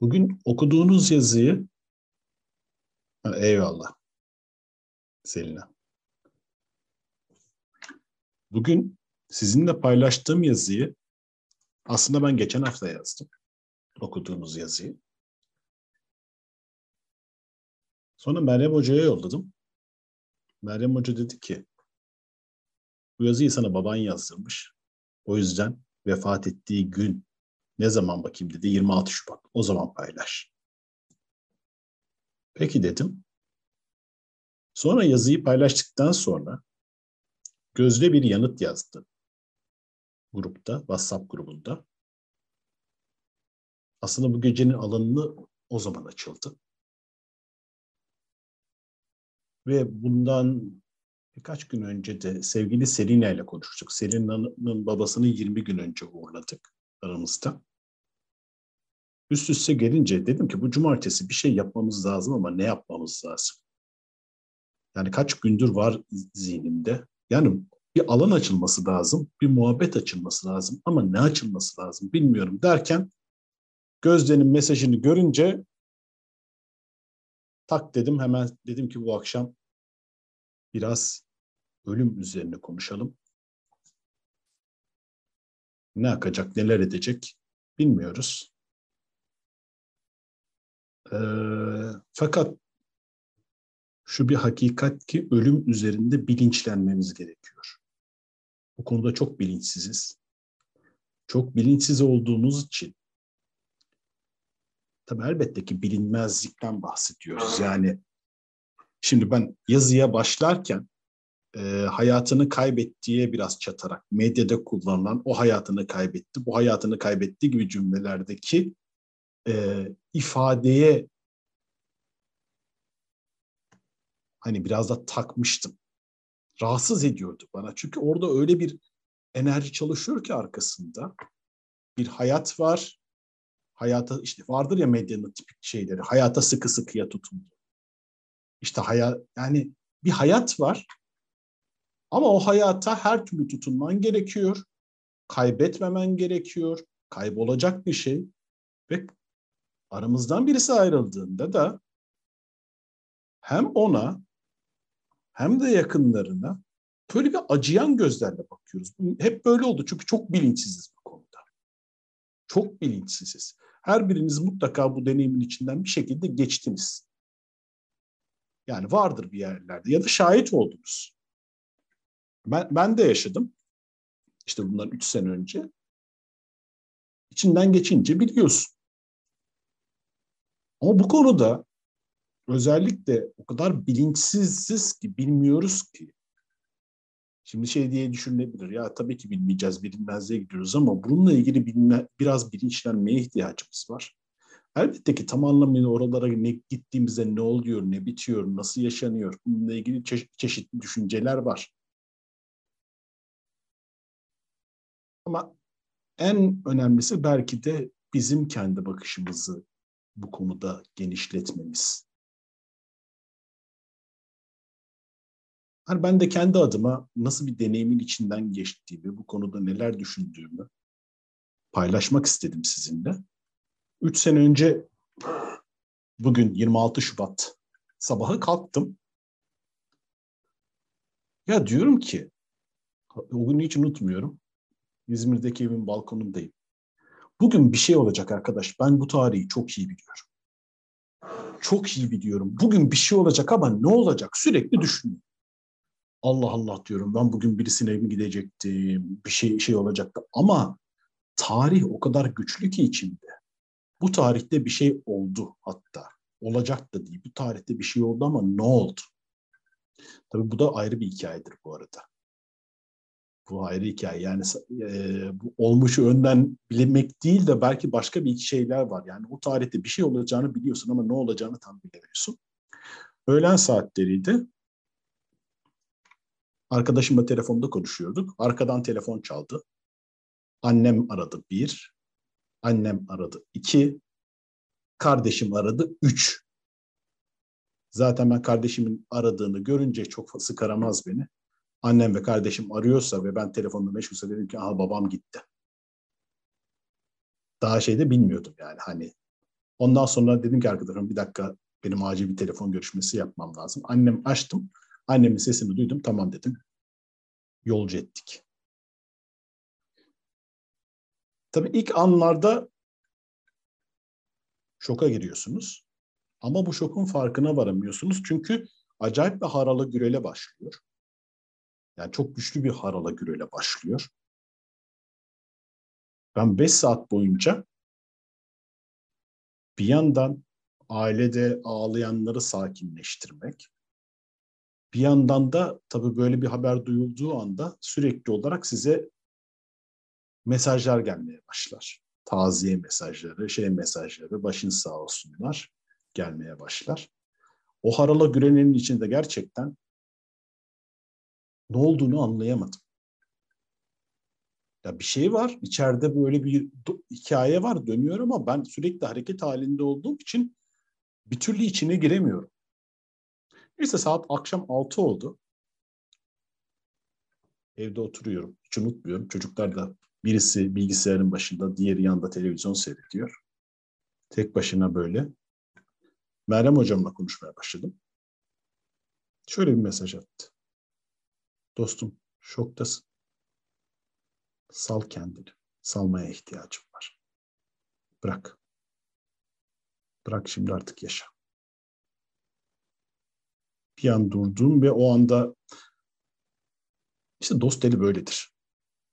Bugün okuduğunuz yazıyı eyvallah Selina. Bugün sizinle paylaştığım yazıyı aslında ben geçen hafta yazdım. Okuduğunuz yazıyı. Sonra Meryem Hoca'ya yolladım. Meryem Hoca dedi ki bu yazıyı sana baban yazdırmış. O yüzden vefat ettiği gün ne zaman bakayım dedi 26 Şubat. O zaman paylaş. Peki dedim. Sonra yazıyı paylaştıktan sonra Gözde bir yanıt yazdı. Grupta, WhatsApp grubunda. Aslında bu gecenin alanını o zaman açıldı. Ve bundan birkaç gün önce de sevgili Selina ile konuştuk. Selina'nın babasını 20 gün önce uğurladık aramızda. Üst üste gelince dedim ki bu cumartesi bir şey yapmamız lazım ama ne yapmamız lazım? Yani kaç gündür var zihnimde. Yani bir alan açılması lazım, bir muhabbet açılması lazım ama ne açılması lazım bilmiyorum derken Gözde'nin mesajını görünce tak dedim hemen dedim ki bu akşam biraz ölüm üzerine konuşalım. Ne yakacak, neler edecek bilmiyoruz. Ee, fakat şu bir hakikat ki ölüm üzerinde bilinçlenmemiz gerekiyor. Bu konuda çok bilinçsiziz. Çok bilinçsiz olduğumuz için tabii elbette ki bilinmezlikten bahsediyoruz. Yani şimdi ben yazıya başlarken e, hayatını kaybettiğe biraz çatarak medyada kullanılan o hayatını kaybetti, bu hayatını kaybetti gibi cümlelerdeki e, ifadeye hani biraz da takmıştım. Rahatsız ediyordu bana. Çünkü orada öyle bir enerji çalışıyor ki arkasında. Bir hayat var. Hayata işte vardır ya medyanın tipik şeyleri. Hayata sıkı sıkıya tutundu. İşte hayat yani bir hayat var. Ama o hayata her türlü tutunman gerekiyor. Kaybetmemen gerekiyor. Kaybolacak bir şey. Ve aramızdan birisi ayrıldığında da hem ona hem de yakınlarına böyle bir acıyan gözlerle bakıyoruz. Hep böyle oldu çünkü çok bilinçsiziz bu konuda. Çok bilinçsiziz. Her biriniz mutlaka bu deneyimin içinden bir şekilde geçtiniz. Yani vardır bir yerlerde ya da şahit oldunuz. Ben, ben de yaşadım. İşte bundan üç sene önce. İçinden geçince biliyorsun. Ama bu konuda özellikle o kadar bilinçsiziz ki bilmiyoruz ki. Şimdi şey diye düşünülebilir ya tabii ki bilmeyeceğiz bilinmezliğe gidiyoruz ama bununla ilgili bilme, biraz bilinçlenmeye ihtiyacımız var. Elbette ki tam anlamıyla oralara ne gittiğimizde ne oluyor, ne bitiyor, nasıl yaşanıyor bununla ilgili çe- çeşitli düşünceler var. Ama en önemlisi belki de bizim kendi bakışımızı bu konuda genişletmemiz. Hani ben de kendi adıma nasıl bir deneyimin içinden geçtiğimi, bu konuda neler düşündüğümü paylaşmak istedim sizinle. Üç sene önce bugün 26 Şubat sabahı kalktım. Ya diyorum ki, o günü hiç unutmuyorum. İzmir'deki evin balkonundayım. Bugün bir şey olacak arkadaş. Ben bu tarihi çok iyi biliyorum. Çok iyi biliyorum. Bugün bir şey olacak ama ne olacak sürekli düşünüyorum. Allah Allah diyorum ben bugün birisine mi gidecektim, bir şey şey olacaktı. Ama tarih o kadar güçlü ki içimde. Bu tarihte bir şey oldu hatta. Olacak da değil. Bu tarihte bir şey oldu ama ne oldu? Tabii bu da ayrı bir hikayedir bu arada. Bu ayrı hikaye. Yani e, bu olmuşu önden bilemek değil de belki başka bir şeyler var. Yani o tarihte bir şey olacağını biliyorsun ama ne olacağını tam bilemiyorsun. Öğlen saatleriydi. Arkadaşımla telefonda konuşuyorduk. Arkadan telefon çaldı. Annem aradı bir. Annem aradı iki. Kardeşim aradı üç. Zaten ben kardeşimin aradığını görünce çok sık aramaz beni. Annem ve kardeşim arıyorsa ve ben telefonda meşgulse dedim ki aha babam gitti. Daha şeyde bilmiyordum yani hani Ondan sonra dedim ki arkadaşım bir dakika benim acil bir telefon görüşmesi yapmam lazım. Annem açtım. Annemin sesini duydum. Tamam dedim. Yolcu ettik. Tabii ilk anlarda şoka giriyorsunuz. Ama bu şokun farkına varamıyorsunuz. Çünkü acayip bir harala gürele başlıyor. Yani çok güçlü bir harala gürele başlıyor. Ben 5 saat boyunca bir yandan ailede ağlayanları sakinleştirmek, bir yandan da tabii böyle bir haber duyulduğu anda sürekli olarak size mesajlar gelmeye başlar. Taziye mesajları, şey mesajları, başın sağ olsunlar gelmeye başlar. O harala gürenenin içinde gerçekten ne olduğunu anlayamadım. Ya bir şey var, içeride böyle bir hikaye var, dönüyor ama ben sürekli hareket halinde olduğum için bir türlü içine giremiyorum. Neyse saat akşam 6 oldu. Evde oturuyorum. Hiç unutmuyorum. Çocuklar da birisi bilgisayarın başında, diğeri yanında televizyon seyrediyor. Tek başına böyle. Meryem hocamla konuşmaya başladım. Şöyle bir mesaj attı. Dostum şoktasın. Sal kendini. Salmaya ihtiyacım var. Bırak. Bırak şimdi artık yaşa. Bir an durdum ve o anda işte dost eli böyledir.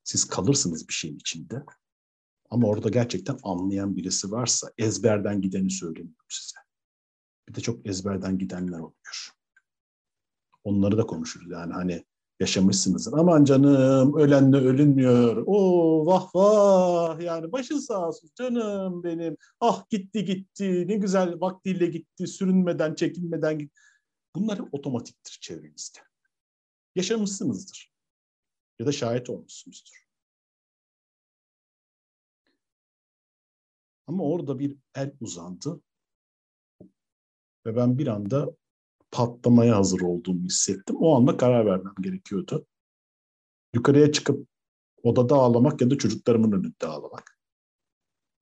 Siz kalırsınız bir şeyin içinde. Ama orada gerçekten anlayan birisi varsa ezberden gideni söylemiyorum size. Bir de çok ezberden gidenler oluyor. Onları da konuşuruz yani hani yaşamışsınızdır. Aman canım ölenle ölünmüyor. Oo vah vah yani başın sağ olsun canım benim. Ah gitti gitti ne güzel vaktiyle gitti sürünmeden çekinmeden gitti. Bunlar otomatiktir çevrenizde. Yaşamışsınızdır. Ya da şahit olmuşsunuzdur. Ama orada bir el uzandı ve ben bir anda patlamaya hazır olduğumu hissettim. O anda karar vermem gerekiyordu. Yukarıya çıkıp odada ağlamak ya da çocuklarımın önünde ağlamak.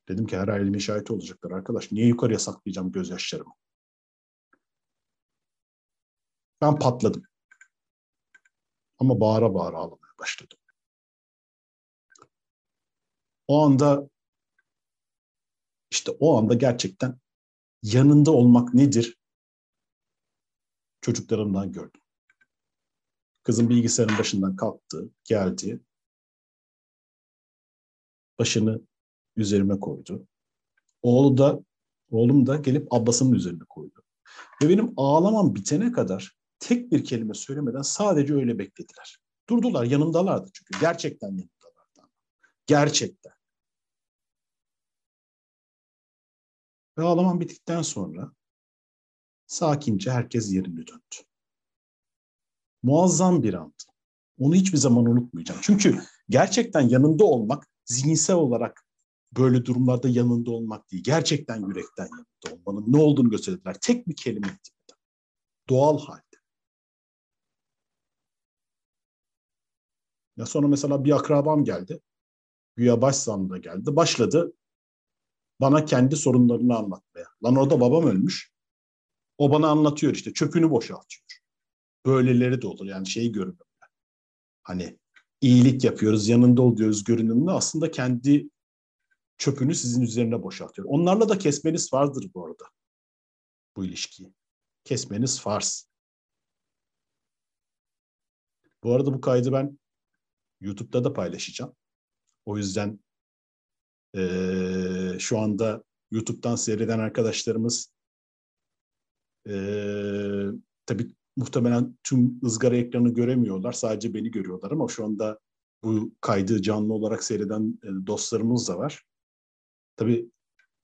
Dedim ki her aileme şahit olacaklar arkadaş. Niye yukarıya saklayacağım gözyaşlarımı? Ben patladım. Ama bağıra bağıra ağlamaya başladım. O anda işte o anda gerçekten yanında olmak nedir? Çocuklarımdan gördüm. Kızım bilgisayarın başından kalktı, geldi. Başını üzerime koydu. Oğlu da, oğlum da gelip ablasının üzerine koydu. Ve benim ağlamam bitene kadar tek bir kelime söylemeden sadece öyle beklediler. Durdular, yanımdalardı çünkü. Gerçekten yanımdalardı. Gerçekten. Ve ağlamam bittikten sonra sakince herkes yerine döndü. Muazzam bir andı. Onu hiçbir zaman unutmayacağım. Çünkü gerçekten yanında olmak, zihinsel olarak böyle durumlarda yanında olmak değil. Gerçekten yürekten yanında olmanın ne olduğunu gösterdiler. Tek bir kelime etmeden. Doğal halde. Ya sonra mesela bir akrabam geldi. Güya başsağlığında geldi. Başladı bana kendi sorunlarını anlatmaya. Lan orada babam ölmüş. O bana anlatıyor işte çöpünü boşaltıyor. Böyleleri de olur yani şeyi görünümlü. Hani iyilik yapıyoruz yanında ol diyoruz görünümlü aslında kendi çöpünü sizin üzerine boşaltıyor. Onlarla da kesmeniz vardır bu arada. Bu ilişkiyi. Kesmeniz farz. Bu arada bu kaydı ben YouTube'da da paylaşacağım. O yüzden e, şu anda YouTube'dan seyreden arkadaşlarımız e, tabii muhtemelen tüm ızgara ekranı göremiyorlar. Sadece beni görüyorlar ama şu anda bu kaydı canlı olarak seyreden e, dostlarımız da var. Tabii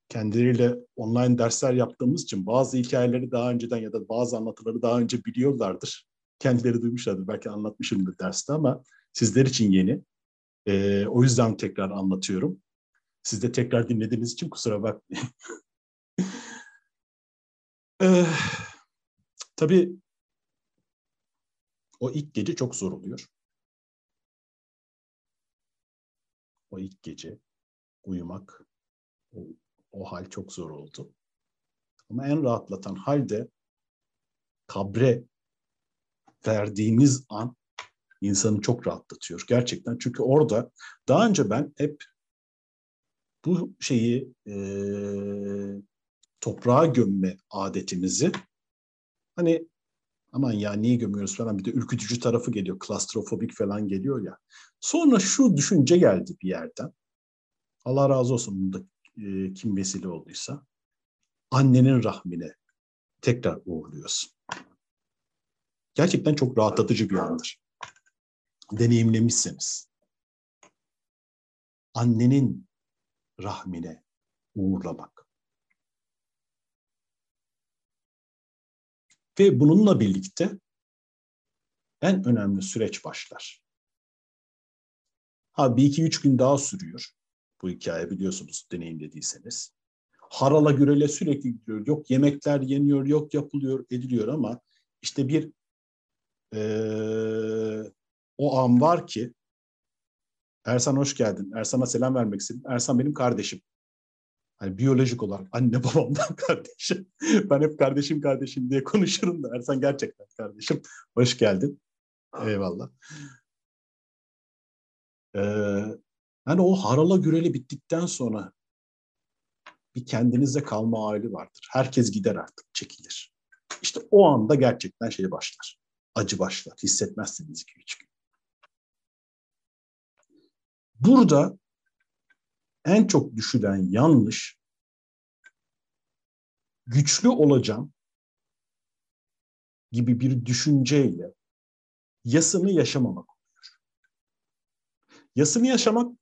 kendileriyle online dersler yaptığımız için bazı hikayeleri daha önceden ya da bazı anlatıları daha önce biliyorlardır. Kendileri duymuşlardır. Belki anlatmışımdır derste ama sizler için yeni. E, o yüzden tekrar anlatıyorum. Siz de tekrar dinlediğiniz için kusura bakmayın. ee, tabii o ilk gece çok zor oluyor. O ilk gece uyumak, o, o hal çok zor oldu. Ama en rahatlatan halde kabre verdiğimiz an insanı çok rahatlatıyor gerçekten. Çünkü orada daha önce ben hep bu şeyi e, toprağa gömme adetimizi hani aman ya niye gömüyoruz falan bir de ürkütücü tarafı geliyor, klastrofobik falan geliyor ya. Sonra şu düşünce geldi bir yerden. Allah razı olsun bunda e, kim vesile olduysa. Annenin rahmine tekrar uğurluyorsun. Gerçekten çok rahatlatıcı bir andır. Deneyimlemişseniz. Annenin rahmine uğurlamak. Ve bununla birlikte en önemli süreç başlar. Ha bir iki üç gün daha sürüyor. Bu hikaye biliyorsunuz deneyimlediyseniz. Harala gürele sürekli gidiyor. Yok yemekler yeniyor, yok yapılıyor, ediliyor ama işte bir ee, o an var ki Ersan hoş geldin. Ersan'a selam vermek istedim. Ersan benim kardeşim. Hani biyolojik olarak anne babamdan kardeşim. Ben hep kardeşim kardeşim diye konuşurum da Ersan gerçekten kardeşim. Hoş geldin. Eyvallah. Ee, yani o harala güreli bittikten sonra bir kendinize kalma hali vardır. Herkes gider artık, çekilir. İşte o anda gerçekten şey başlar. Acı başlar. Hissetmezsiniz iki üç gün. Burada en çok düşülen yanlış güçlü olacağım gibi bir düşünceyle yasını yaşamamak oluyor. Yasını yaşamak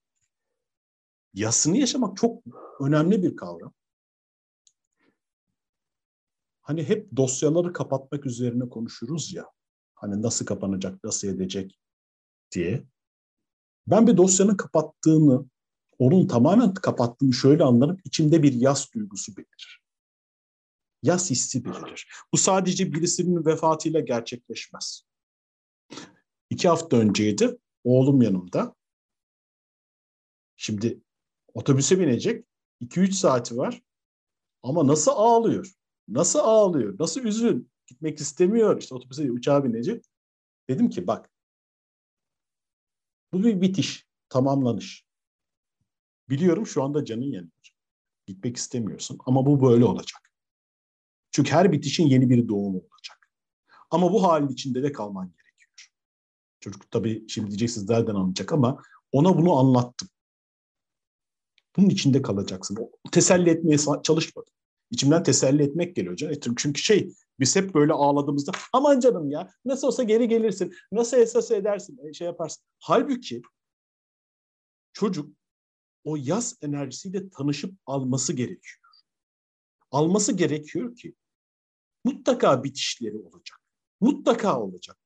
yasını yaşamak çok önemli bir kavram. Hani hep dosyaları kapatmak üzerine konuşuruz ya. Hani nasıl kapanacak, nasıl edecek diye. Ben bir dosyanın kapattığını, onun tamamen kapattığını şöyle anlarım. içimde bir yas duygusu belirir. Yas hissi belirir. Bu sadece birisinin vefatıyla gerçekleşmez. İki hafta önceydi. Oğlum yanımda. Şimdi otobüse binecek. 2-3 saati var. Ama nasıl ağlıyor? Nasıl ağlıyor? Nasıl üzün? Gitmek istemiyor. İşte otobüse uçağa binecek. Dedim ki bak bu bir bitiş, tamamlanış. Biliyorum şu anda canın yanıyor. Gitmek istemiyorsun ama bu böyle olacak. Çünkü her bitişin yeni bir doğum olacak. Ama bu halin içinde de kalman gerekiyor. Çocuk tabii şimdi diyeceksiniz nereden anlayacak ama ona bunu anlattım. Bunun içinde kalacaksın. Teselli etmeye çalışmadım. İçimden teselli etmek geliyor canım. Çünkü şey biz hep böyle ağladığımızda aman canım ya nasıl olsa geri gelirsin. Nasıl esas edersin şey yaparsın. Halbuki çocuk o yaz enerjisiyle tanışıp alması gerekiyor. Alması gerekiyor ki mutlaka bitişleri olacak. Mutlaka olacak.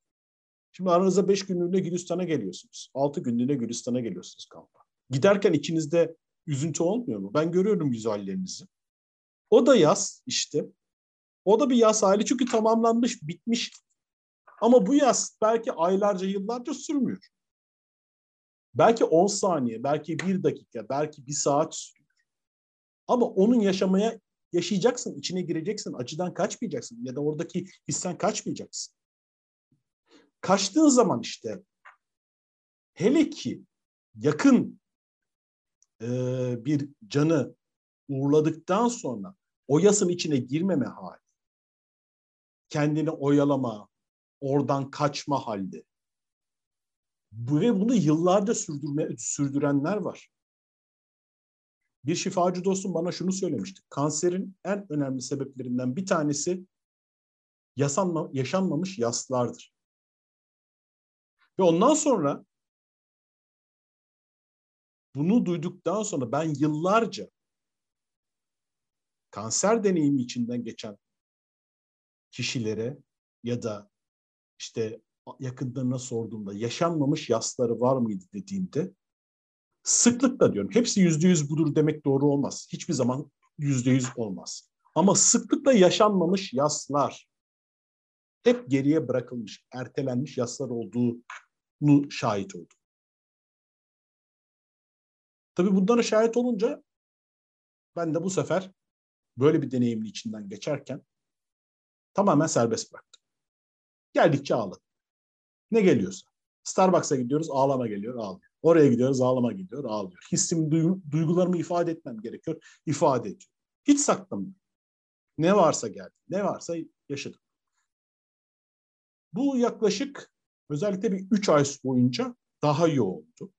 Şimdi aranızda beş günlüğüne Gülistan'a geliyorsunuz. Altı günlüğüne Gülistan'a geliyorsunuz kampa. Giderken içinizde üzüntü olmuyor mu? Ben görüyorum yüz hallerinizi. O da yaz işte. O da bir yaz hali çünkü tamamlanmış, bitmiş. Ama bu yaz belki aylarca, yıllarca sürmüyor. Belki 10 saniye, belki bir dakika, belki bir saat sürüyor. Ama onun yaşamaya yaşayacaksın, içine gireceksin, acıdan kaçmayacaksın ya da oradaki hissen kaçmayacaksın. Kaçtığın zaman işte hele ki yakın e, bir canı uğurladıktan sonra o yasın içine girmeme hali, kendini oyalama, oradan kaçma halde. Bu ve bunu yıllarca sürdürme, sürdürenler var. Bir şifacı dostum bana şunu söylemişti. Kanserin en önemli sebeplerinden bir tanesi yasanma, yaşanmamış yaslardır. Ve ondan sonra bunu duyduktan sonra ben yıllarca kanser deneyimi içinden geçen kişilere ya da işte yakınlarına sorduğumda yaşanmamış yasları var mıydı dediğimde sıklıkla diyorum. Hepsi yüzde yüz budur demek doğru olmaz. Hiçbir zaman yüzde yüz olmaz. Ama sıklıkla yaşanmamış yaslar hep geriye bırakılmış, ertelenmiş yaslar olduğunu şahit oldum. Tabii bunlara şahit olunca ben de bu sefer böyle bir deneyimin içinden geçerken tamamen serbest bıraktım. Geldikçe ağladım. Ne geliyorsa. Starbucks'a gidiyoruz ağlama geliyor ağlıyor. Oraya gidiyoruz ağlama geliyor ağlıyor. Hissim, duygularımı ifade etmem gerekiyor. ifade ediyor. Hiç saklamıyorum. Ne varsa geldi. Ne varsa yaşadım. Bu yaklaşık özellikle bir üç ay boyunca daha oldu.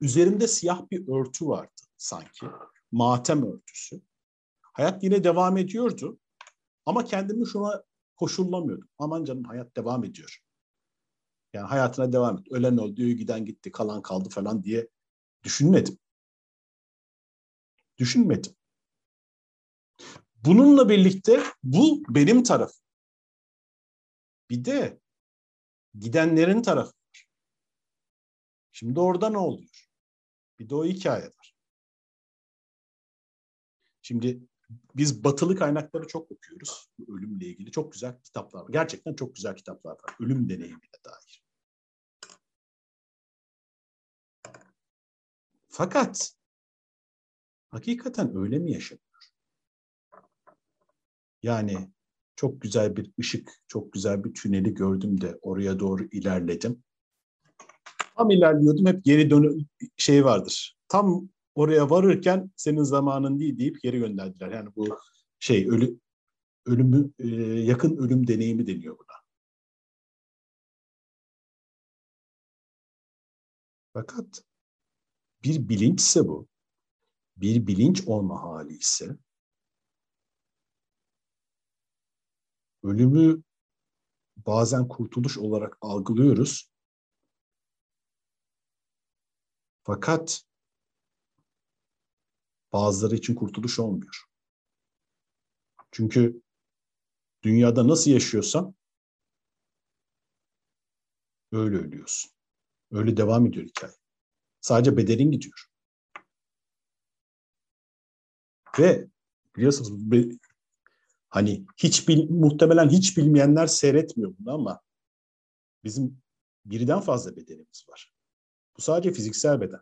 Üzerimde siyah bir örtü vardı sanki. Matem örtüsü. Hayat yine devam ediyordu. Ama kendimi şuna koşullamıyordum. Aman canım hayat devam ediyor. Yani hayatına devam et. Ölen öldü, giden gitti, kalan kaldı falan diye düşünmedim. Düşünmedim. Bununla birlikte bu benim tarafım. Bir de gidenlerin tarafı. Şimdi orada ne oluyor? Bir de o hikaye var. Şimdi biz batılı kaynakları çok okuyoruz. Ölümle ilgili çok güzel kitaplar var. Gerçekten çok güzel kitaplar var. Ölüm deneyimine dair. Fakat hakikaten öyle mi yaşanıyor? Yani çok güzel bir ışık, çok güzel bir tüneli gördüm de oraya doğru ilerledim. Tam ilerliyordum hep geri dönü şey vardır. Tam oraya varırken senin zamanın değil deyip geri gönderdiler. Yani bu şey ölü ölümü e, yakın ölüm deneyimi deniyor buna. Fakat bir bilinçse bu, bir bilinç olma hali ise ölümü bazen kurtuluş olarak algılıyoruz. Fakat bazıları için kurtuluş olmuyor. Çünkü dünyada nasıl yaşıyorsan öyle ölüyorsun. Öyle devam ediyor hikaye. Sadece bedenin gidiyor. Ve biliyorsunuz hani hiç bil, muhtemelen hiç bilmeyenler seyretmiyor bunu ama bizim birden fazla bedenimiz var. Bu sadece fiziksel beden.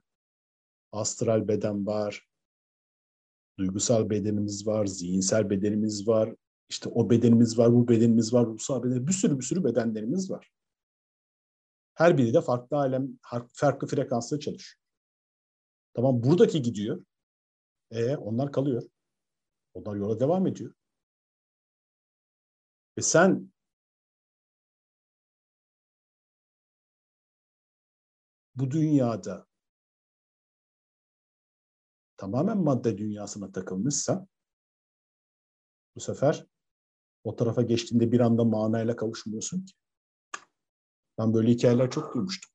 Astral beden var, duygusal bedenimiz var, zihinsel bedenimiz var, işte o bedenimiz var, bu bedenimiz var, ruhsal bedenimiz, bir sürü bir sürü bedenlerimiz var. Her biri de farklı alem, farklı frekansla çalışıyor. Tamam buradaki gidiyor. E onlar kalıyor. Onlar yola devam ediyor. Ve sen bu dünyada tamamen madde dünyasına takılmışsa bu sefer o tarafa geçtiğinde bir anda manayla kavuşmuyorsun ki. Ben böyle hikayeler çok duymuştum.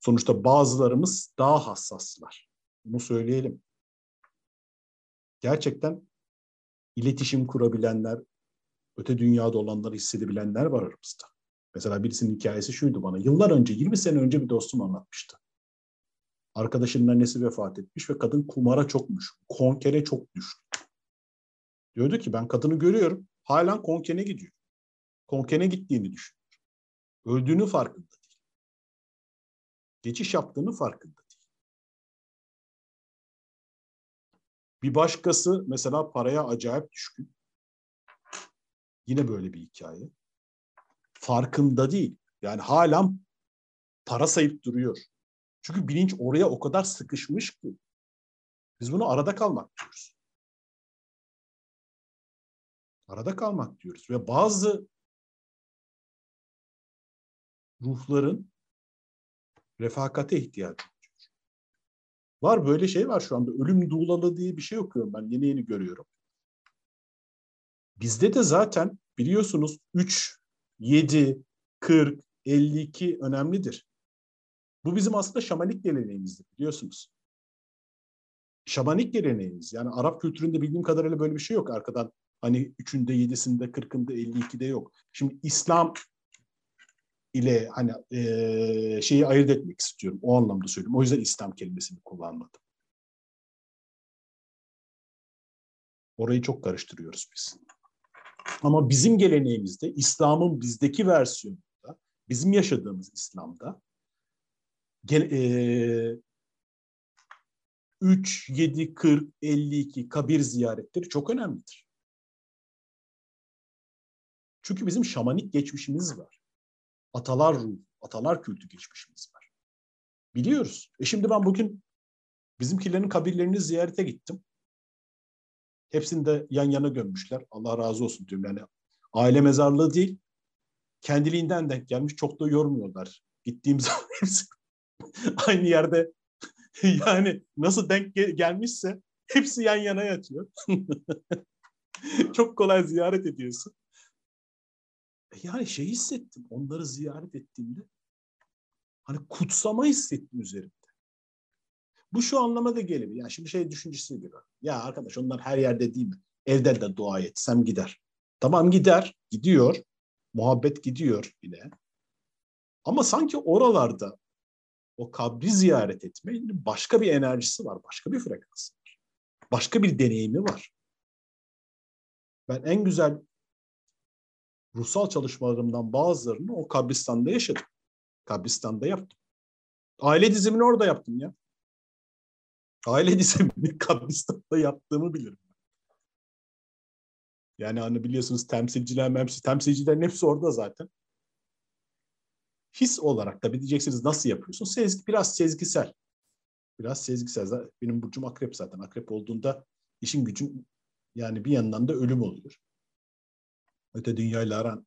Sonuçta bazılarımız daha hassaslar. Bunu söyleyelim. Gerçekten iletişim kurabilenler, öte dünyada olanları hissedebilenler var aramızda. Mesela birisinin hikayesi şuydu bana. Yıllar önce, 20 sene önce bir dostum anlatmıştı. Arkadaşının annesi vefat etmiş ve kadın kumara çokmuş. Konkere çok düştü. Diyordu ki ben kadını görüyorum. Halen konkene gidiyor. Konkene gittiğini düşünüyor. Öldüğünü farkında değil. Geçiş yaptığını farkında değil. Bir başkası mesela paraya acayip düşkün. Yine böyle bir hikaye. Farkında değil. Yani halen para sayıp duruyor. Çünkü bilinç oraya o kadar sıkışmış ki. Biz bunu arada kalmak diyoruz. Arada kalmak diyoruz. Ve bazı ruhların refakate ihtiyacı duyuyor. Var böyle şey var şu anda. Ölüm duğlalı diye bir şey okuyorum ben. Yeni yeni görüyorum. Bizde de zaten biliyorsunuz 3, 7, 40, 52 önemlidir. Bu bizim aslında şamanik geleneğimizdir biliyorsunuz. Şamanik geleneğimiz. Yani Arap kültüründe bildiğim kadarıyla böyle bir şey yok. Arkadan hani üçünde, yedisinde, kırkında, elli ikide yok. Şimdi İslam ile hani e, şeyi ayırt etmek istiyorum. O anlamda söylüyorum. O yüzden İslam kelimesini kullanmadım. Orayı çok karıştırıyoruz biz. Ama bizim geleneğimizde, İslam'ın bizdeki versiyonunda, bizim yaşadığımız İslam'da e, 3, 7, 40, 52 kabir ziyaretleri çok önemlidir. Çünkü bizim şamanik geçmişimiz var. Atalar ruh, atalar kültü geçmişimiz var. Biliyoruz. E şimdi ben bugün bizimkilerin kabirlerini ziyarete gittim. Hepsini de yan yana gömmüşler. Allah razı olsun diyorum. Yani aile mezarlığı değil, kendiliğinden denk gelmiş. Çok da yormuyorlar. Gittiğim zaman hepsi aynı yerde yani nasıl denk gelmişse hepsi yan yana yatıyor. Çok kolay ziyaret ediyorsun. E yani şey hissettim. Onları ziyaret ettiğimde hani kutsama hissettim üzerimde. Bu şu anlamada geliyor. Yani şimdi şey düşüncesi geliyor. Ya arkadaş onlar her yerde değil mi? Evde de dua etsem gider. Tamam gider. Gidiyor. Muhabbet gidiyor yine. Ama sanki oralarda o kabri ziyaret etmenin başka bir enerjisi var. Başka bir frekansı var. Başka bir deneyimi var. Ben en güzel ruhsal çalışmalarımdan bazılarını o kabristanda yaşadım. Kabristanda yaptım. Aile dizimini orada yaptım ya. Aile dizimini kabristanda yaptığımı bilirim. Yani hani biliyorsunuz temsilciler, memsi, temsilcilerin hepsi orada zaten. His olarak da diyeceksiniz nasıl yapıyorsun? Sezgi, biraz sezgisel. Biraz sezgisel. Benim burcum akrep zaten. Akrep olduğunda işin gücün yani bir yandan da ölüm oluyor. Öte dünyayla aran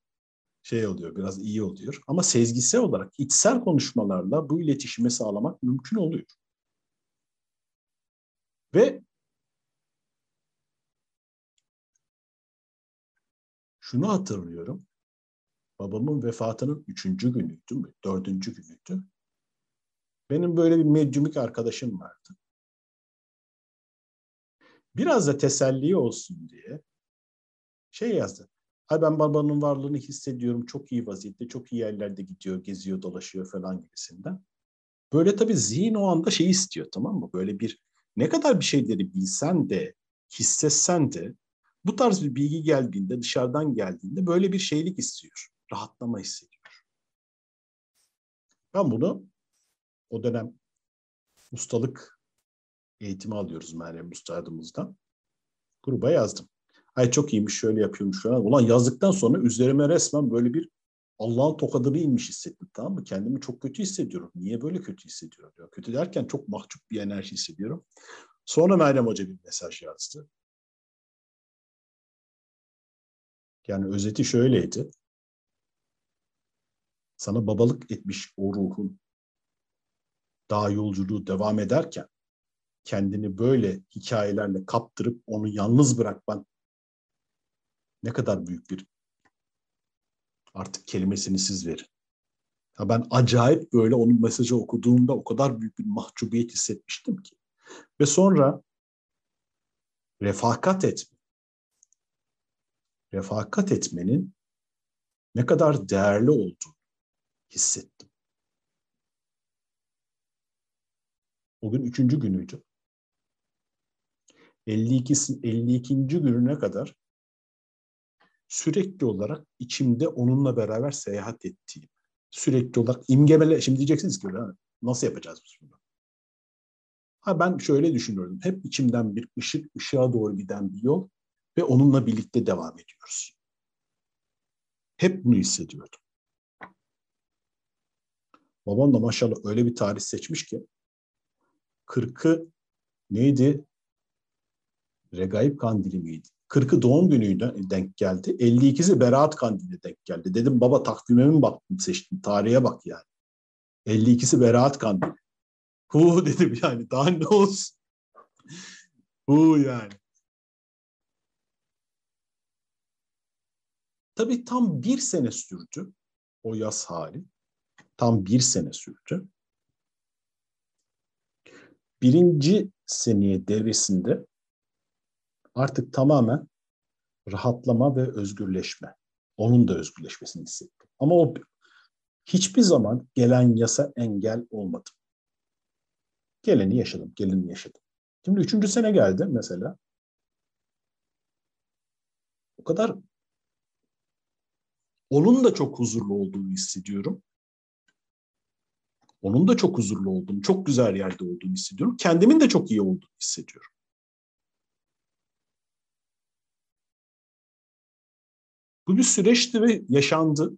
şey oluyor, biraz iyi oluyor. Ama sezgisel olarak içsel konuşmalarla bu iletişimi sağlamak mümkün oluyor. Ve şunu hatırlıyorum. Babamın vefatının üçüncü günüydü mü? Dördüncü günüydü. Benim böyle bir medyumik arkadaşım vardı. Biraz da teselli olsun diye şey yazdı. Ay ben babanın varlığını hissediyorum. Çok iyi vaziyette, çok iyi yerlerde gidiyor, geziyor, dolaşıyor falan gibisinden. Böyle tabii zihin o anda şey istiyor tamam mı? Böyle bir ne kadar bir şeyleri bilsen de, hissetsen de bu tarz bir bilgi geldiğinde, dışarıdan geldiğinde böyle bir şeylik istiyor. Rahatlama hissediyor. Ben bunu o dönem ustalık eğitimi alıyoruz Meryem Ustadımızdan. Gruba yazdım. Ay çok iyiymiş, şöyle yapıyormuş falan. Ulan yazdıktan sonra üzerime resmen böyle bir Allah'ın tokadını inmiş hissettim tamam mı? Kendimi çok kötü hissediyorum. Niye böyle kötü hissediyorum? Diyor. Kötü derken çok mahcup bir enerji hissediyorum. Sonra Meryem Hoca bir mesaj yazdı. Yani özeti şöyleydi. Sana babalık etmiş o ruhun daha yolculuğu devam ederken kendini böyle hikayelerle kaptırıp onu yalnız bırakman ne kadar büyük bir artık kelimesini siz verin. Ya ben acayip böyle onun mesajı okuduğumda o kadar büyük bir mahcubiyet hissetmiştim ki. Ve sonra refakat etme. Refakat etmenin ne kadar değerli olduğunu hissettim. O gün üçüncü günüydü. 52, 52. gününe kadar sürekli olarak içimde onunla beraber seyahat ettiğim, sürekli olarak imgemele, şimdi diyeceksiniz ki nasıl yapacağız biz bunu? Ha ben şöyle düşünüyorum, hep içimden bir ışık, ışığa doğru giden bir yol ve onunla birlikte devam ediyoruz. Hep bunu hissediyordum. Babam da maşallah öyle bir tarih seçmiş ki 40'ı neydi? Regaib kandili miydi? 40'ı doğum gününe denk geldi. 52'si Berat Kandili'ne denk geldi. Dedim baba takvime mi baktın seçtin? Tarihe bak yani. 52'si Berat Kandili. Hu dedim yani daha ne olsun. Hu yani. Tabii tam bir sene sürdü o yaz hali. Tam bir sene sürdü. Birinci seneye devresinde artık tamamen rahatlama ve özgürleşme. Onun da özgürleşmesini hissettim. Ama o hiçbir zaman gelen yasa engel olmadı. Geleni yaşadım, geleni yaşadım. Şimdi üçüncü sene geldi mesela. O kadar onun da çok huzurlu olduğunu hissediyorum. Onun da çok huzurlu olduğunu, çok güzel yerde olduğunu hissediyorum. Kendimin de çok iyi olduğunu hissediyorum. Bu bir süreçti ve yaşandı.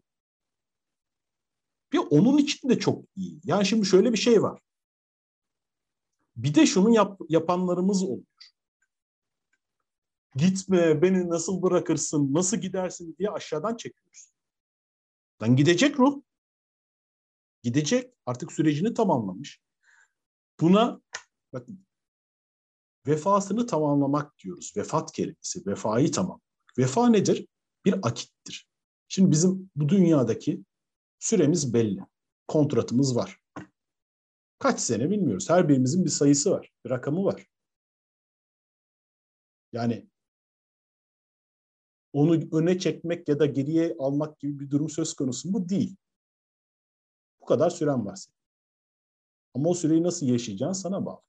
Bir onun için de çok iyi. Yani şimdi şöyle bir şey var. Bir de şunu yap, yapanlarımız oluyor. Gitme, beni nasıl bırakırsın, nasıl gidersin diye aşağıdan çekiyoruz. Lan gidecek ruh. Gidecek. Artık sürecini tamamlamış. Buna bakın vefasını tamamlamak diyoruz. Vefat kelimesi, vefayı tamam. Vefa nedir? Bir akittir. Şimdi bizim bu dünyadaki süremiz belli. Kontratımız var. Kaç sene bilmiyoruz. Her birimizin bir sayısı var, bir rakamı var. Yani onu öne çekmek ya da geriye almak gibi bir durum söz konusu mu? Değil. Bu kadar süren var senin. Ama o süreyi nasıl yaşayacağın sana bağlı.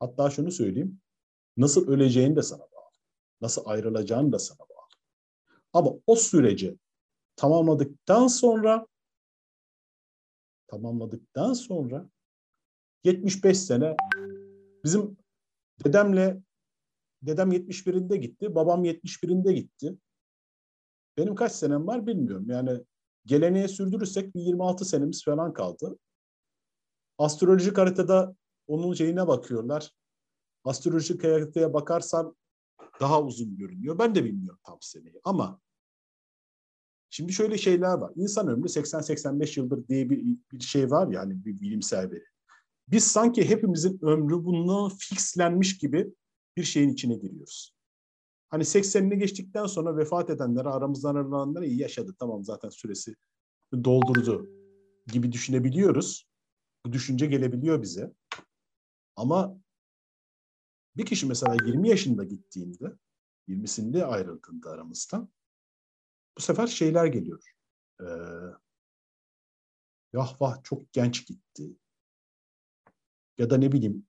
Hatta şunu söyleyeyim. Nasıl öleceğin de sana bağlı. Nasıl ayrılacağın da sana bağlı. Ama o süreci tamamladıktan sonra tamamladıktan sonra 75 sene bizim dedemle dedem 71'inde gitti, babam 71'inde gitti. Benim kaç senem var bilmiyorum. Yani geleneğe sürdürürsek bir 26 senemiz falan kaldı. Astrolojik haritada onun şeyine bakıyorlar. Astrolojik haritaya bakarsan daha uzun görünüyor. Ben de bilmiyorum tam seneyi ama şimdi şöyle şeyler var. İnsan ömrü 80-85 yıldır diye bir, bir şey var yani bir bilimsel veri. Biz sanki hepimizin ömrü bununla fixlenmiş gibi bir şeyin içine giriyoruz. Hani 80'ini geçtikten sonra vefat edenlere, aramızdan ayrılanlara iyi yaşadı. Tamam zaten süresi doldurdu gibi düşünebiliyoruz. Bu düşünce gelebiliyor bize. Ama bir kişi mesela 20 yaşında gittiğinde, 20'sinde ayrıldığında aramızdan bu sefer şeyler geliyor. Ee, yah vah çok genç gitti. Ya da ne bileyim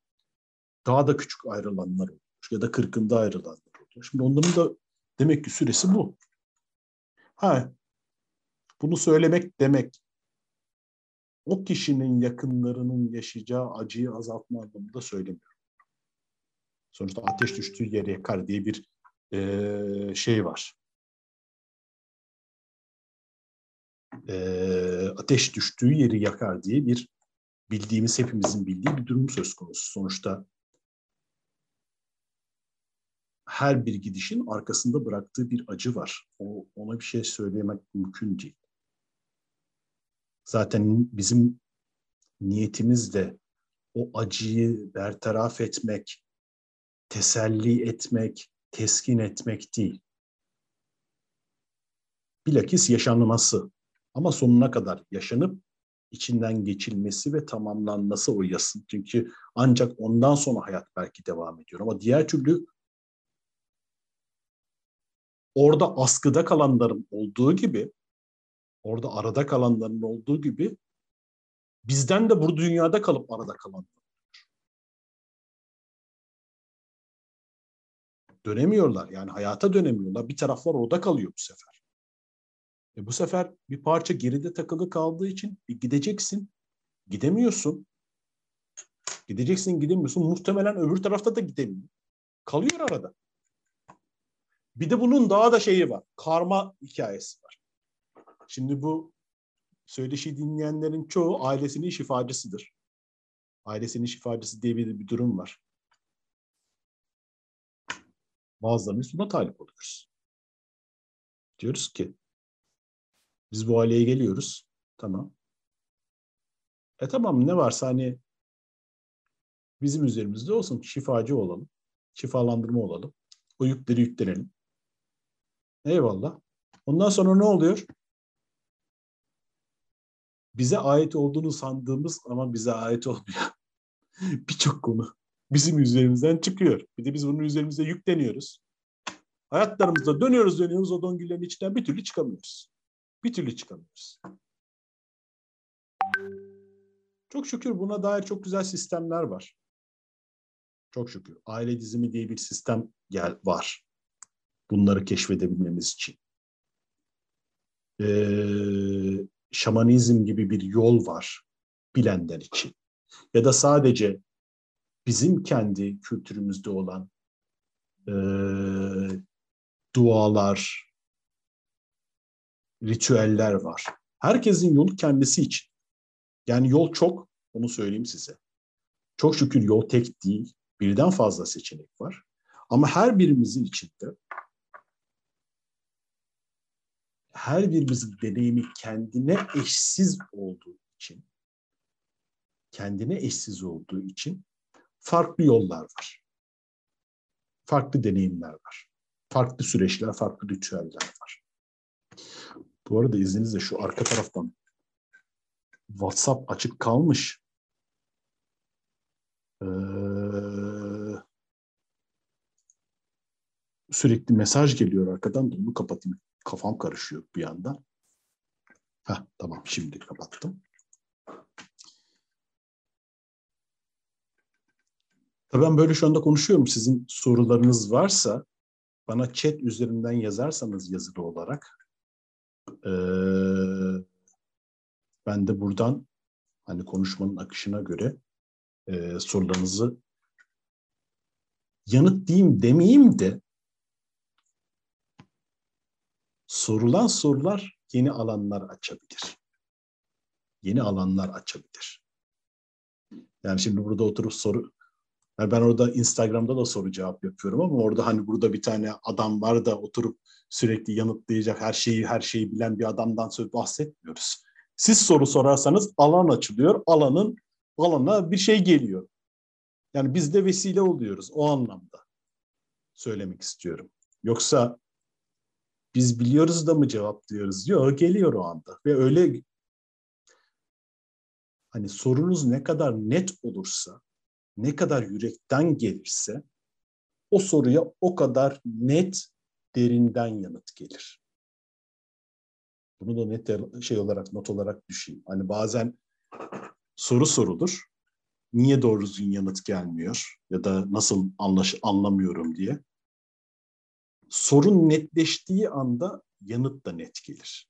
daha da küçük ayrılanlar olmuş ya da kırkında ayrılanlar oluyor. Şimdi onların da demek ki süresi bu. Ha, bunu söylemek demek o kişinin yakınlarının yaşayacağı acıyı azaltma anlamında söylemiyorum. Sonuçta ateş düştüğü yere yakar diye bir e, şey var. E, ateş düştüğü yeri yakar diye bir bildiğimiz hepimizin bildiği bir durum söz konusu. Sonuçta her bir gidişin arkasında bıraktığı bir acı var. O, ona bir şey söylemek mümkün değil. Zaten bizim niyetimiz de o acıyı bertaraf etmek, teselli etmek, teskin etmek değil. Bilakis yaşanması ama sonuna kadar yaşanıp içinden geçilmesi ve tamamlanması o yasın. Çünkü ancak ondan sonra hayat belki devam ediyor. Ama diğer türlü orada askıda kalanların olduğu gibi, orada arada kalanların olduğu gibi bizden de bu dünyada kalıp arada kalanlar. Dönemiyorlar yani hayata dönemiyorlar. Bir taraflar orada kalıyor bu sefer. E bu sefer bir parça geride takılı kaldığı için e gideceksin. Gidemiyorsun. Gideceksin gidemiyorsun. Muhtemelen öbür tarafta da gidemiyor. Kalıyor arada. Bir de bunun daha da şeyi var. Karma hikayesi var. Şimdi bu söyleşi dinleyenlerin çoğu ailesinin şifacısıdır. Ailesinin şifacısı diye bir, bir durum var. Bazılarımız buna talip oluyoruz. Diyoruz ki biz bu aileye geliyoruz. Tamam. E tamam ne varsa hani bizim üzerimizde olsun. Şifacı olalım. Şifalandırma olalım. O yükleri yüklenelim. Eyvallah. Ondan sonra ne oluyor? Bize ait olduğunu sandığımız ama bize ait olmayan birçok konu bizim üzerimizden çıkıyor. Bir de biz bunun üzerimize yükleniyoruz. Hayatlarımızda dönüyoruz dönüyoruz o döngülerin içinden bir türlü çıkamıyoruz. Bir türlü çıkamıyoruz. Çok şükür buna dair çok güzel sistemler var. Çok şükür. Aile dizimi diye bir sistem gel var bunları keşfedebilmemiz için. Ee, şamanizm gibi bir yol var. bilenler için ya da sadece bizim kendi kültürümüzde olan e, dualar, ritüeller var. Herkesin yolu kendisi için. Yani yol çok, onu söyleyeyim size. Çok şükür yol tek değil, birden fazla seçenek var. Ama her birimizin içinde her birimizin deneyimi kendine eşsiz olduğu için kendine eşsiz olduğu için farklı yollar var. Farklı deneyimler var. Farklı süreçler, farklı ritüeller var. Bu arada izninizle şu arka taraftan WhatsApp açık kalmış. Ee, sürekli mesaj geliyor arkadan da onu kapatayım. Kafam karışıyor bir yandan. Heh, tamam şimdi kapattım. Tabii ben böyle şu anda konuşuyorum. Sizin sorularınız varsa bana chat üzerinden yazarsanız yazılı olarak ee, ben de buradan hani konuşmanın akışına göre e, sorularınızı yanıt diyeyim demeyeyim de sorulan sorular yeni alanlar açabilir. Yeni alanlar açabilir. Yani şimdi burada oturup soru yani ben orada Instagram'da da soru cevap yapıyorum ama orada hani burada bir tane adam var da oturup sürekli yanıtlayacak her şeyi her şeyi bilen bir adamdan söz bahsetmiyoruz. Siz soru sorarsanız alan açılıyor. Alanın alana bir şey geliyor. Yani biz de vesile oluyoruz o anlamda söylemek istiyorum. Yoksa biz biliyoruz da mı cevaplıyoruz? Yok geliyor o anda. Ve öyle hani sorunuz ne kadar net olursa, ne kadar yürekten gelirse o soruya o kadar net derinden yanıt gelir. Bunu da net şey olarak not olarak düşeyim. Hani bazen soru sorulur. Niye doğru düzgün yanıt gelmiyor ya da nasıl anlaş anlamıyorum diye. Sorun netleştiği anda yanıt da net gelir.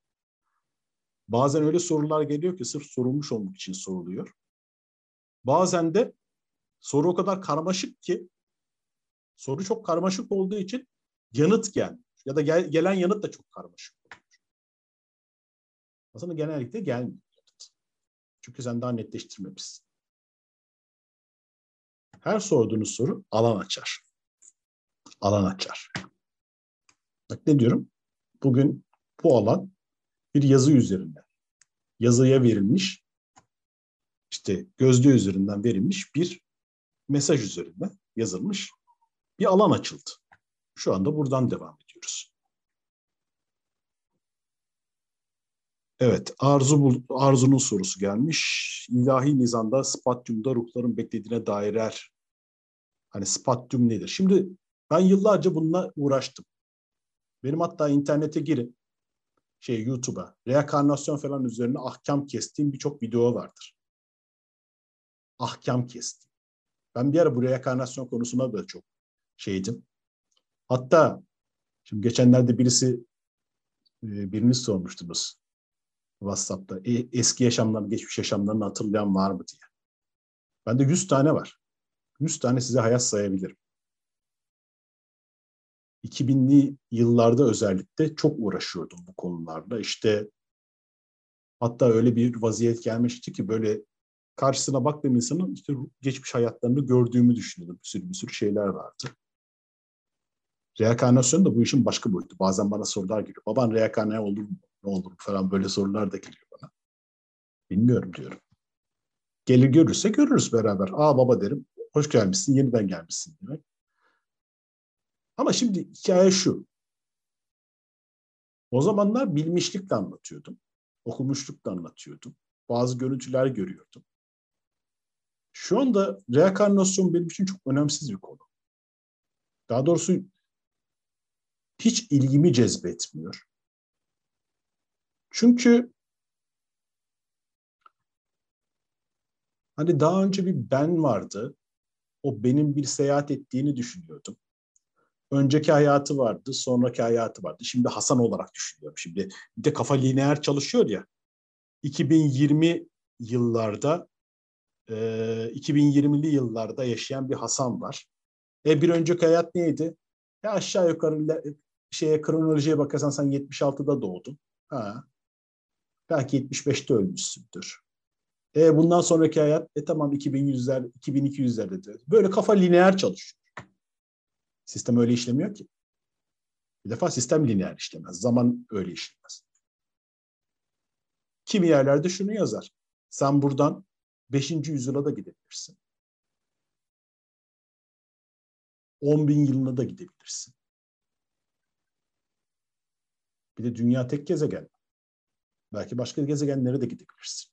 Bazen öyle sorular geliyor ki sırf sorulmuş olmak için soruluyor. Bazen de soru o kadar karmaşık ki soru çok karmaşık olduğu için yanıt gelmiyor. Ya da gel, gelen yanıt da çok karmaşık oluyor. Aslında genellikle gelmiyor. Çünkü sen daha netleştirmemişsin. Her sorduğunuz soru alan açar. Alan açar. Bak ne diyorum? Bugün bu alan bir yazı üzerinde. Yazıya verilmiş, işte gözlüğü üzerinden verilmiş bir mesaj üzerinden yazılmış bir alan açıldı. Şu anda buradan devam ediyoruz. Evet, Arzu Arzu'nun sorusu gelmiş. İlahi nizamda spatyumda ruhların beklediğine dair hani spatyum nedir? Şimdi ben yıllarca bununla uğraştım. Benim hatta internete girin, şey YouTube'a, reenkarnasyon falan üzerine ahkam kestiğim birçok video vardır. Ahkam kestim. Ben bir ara bu reenkarnasyon konusuna da çok şeydim. Hatta şimdi geçenlerde birisi e, biriniz sormuştunuz WhatsApp'ta. E, eski yaşamlarını, geçmiş yaşamlarını hatırlayan var mı diye. Bende 100 tane var. 100 tane size hayat sayabilirim. 2000'li yıllarda özellikle çok uğraşıyordum bu konularda. İşte hatta öyle bir vaziyet gelmişti ki böyle karşısına baktığım insanın işte geçmiş hayatlarını gördüğümü düşünüyordum. Bir sürü bir sürü şeyler vardı. Reenkarnasyon da bu işin başka boyutu. Bazen bana sorular geliyor. Baban reenkarne olur mu? Ne olur falan böyle sorular da geliyor bana. Bilmiyorum diyorum. Gelir görürse görürüz beraber. Aa baba derim. Hoş gelmişsin, yeniden gelmişsin demek. Ama şimdi hikaye şu. O zamanlar bilmişlikle anlatıyordum. Okumuşlukla anlatıyordum. Bazı görüntüler görüyordum. Şu anda reenkarnasyon benim için çok önemsiz bir konu. Daha doğrusu hiç ilgimi cezbetmiyor. Çünkü hani daha önce bir ben vardı. O benim bir seyahat ettiğini düşünüyordum. Önceki hayatı vardı, sonraki hayatı vardı. Şimdi Hasan olarak düşünüyorum. Şimdi bir de kafa lineer çalışıyor ya. 2020 yıllarda e, 2020'li yıllarda yaşayan bir Hasan var. E bir önceki hayat neydi? Ya aşağı yukarı şeye kronolojiye bakarsan sen 76'da doğdun. Ha. Belki 75'te ölmüşsündür. E bundan sonraki hayat e tamam 2100'ler 2200'lerde böyle kafa lineer çalışıyor. Sistem öyle işlemiyor ki. Bir defa sistem lineer işlemez. Zaman öyle işlemez. Kimi yerlerde şunu yazar. Sen buradan 5. yüzyıla da gidebilirsin. 10 bin yılına da gidebilirsin. Bir de dünya tek gezegen. Belki başka gezegenlere de gidebilirsin.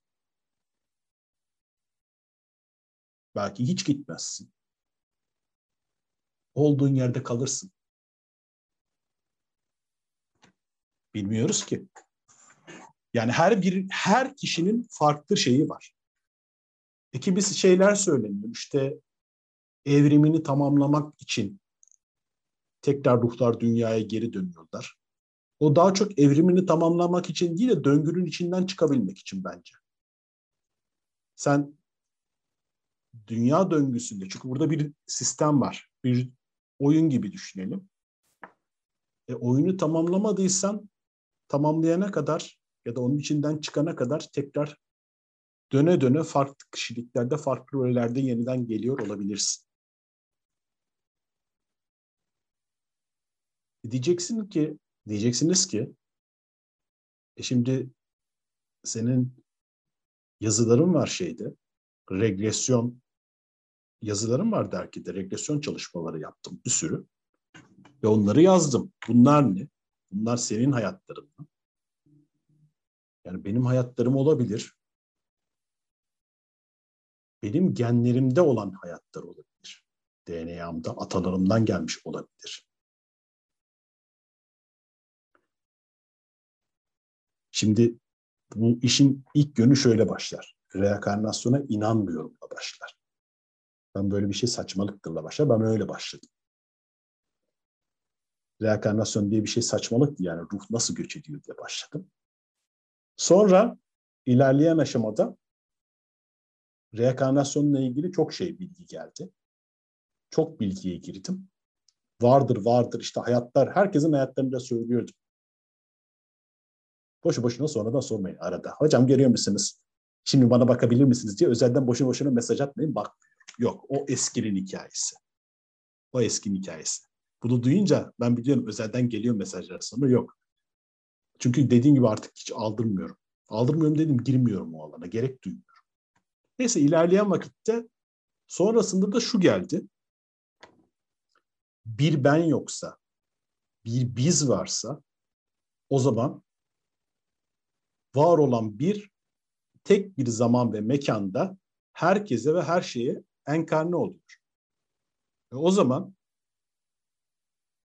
Belki hiç gitmezsin. Olduğun yerde kalırsın. Bilmiyoruz ki. Yani her bir her kişinin farklı şeyi var. İki bir şeyler söyleniyor. İşte evrimini tamamlamak için tekrar ruhlar dünyaya geri dönüyorlar. O daha çok evrimini tamamlamak için değil de döngünün içinden çıkabilmek için bence. Sen dünya döngüsünde çünkü burada bir sistem var. Bir oyun gibi düşünelim. E, oyunu tamamlamadıysan tamamlayana kadar ya da onun içinden çıkana kadar tekrar döne döne farklı kişiliklerde, farklı rollerde yeniden geliyor olabilirsin. E, diyeceksin ki, diyeceksiniz ki, e şimdi senin yazıların var şeyde, regresyon yazılarım var dergide, regresyon çalışmaları yaptım bir sürü. Ve onları yazdım. Bunlar ne? Bunlar senin hayatların mı? Yani benim hayatlarım olabilir. Benim genlerimde olan hayatlar olabilir. DNA'mda atalarımdan gelmiş olabilir. Şimdi bu işin ilk yönü şöyle başlar. Reenkarnasyona inanmıyorumla başlar. Ben böyle bir şey saçmalıktırla başlar. Ben öyle başladım. Reenkarnasyon diye bir şey saçmalıktı yani ruh nasıl göç ediyor diye başladım. Sonra ilerleyen aşamada reenkarnasyonla ilgili çok şey bilgi geldi. Çok bilgiye girdim. Vardır vardır işte hayatlar, herkesin hayatlarında söylüyordum. Boşu boşuna sonradan sormayın arada. Hocam görüyor musunuz? Şimdi bana bakabilir misiniz diye özelden boşu boşuna mesaj atmayın bakmıyor. Yok o eskinin hikayesi. O eskinin hikayesi. Bunu duyunca ben biliyorum özelden geliyor mesajlar sonra yok. Çünkü dediğim gibi artık hiç aldırmıyorum. Aldırmıyorum dedim girmiyorum o alana. Gerek duymuyorum. Neyse ilerleyen vakitte sonrasında da şu geldi. Bir ben yoksa, bir biz varsa o zaman var olan bir tek bir zaman ve mekanda herkese ve her şeye enkarne oluyor. E o zaman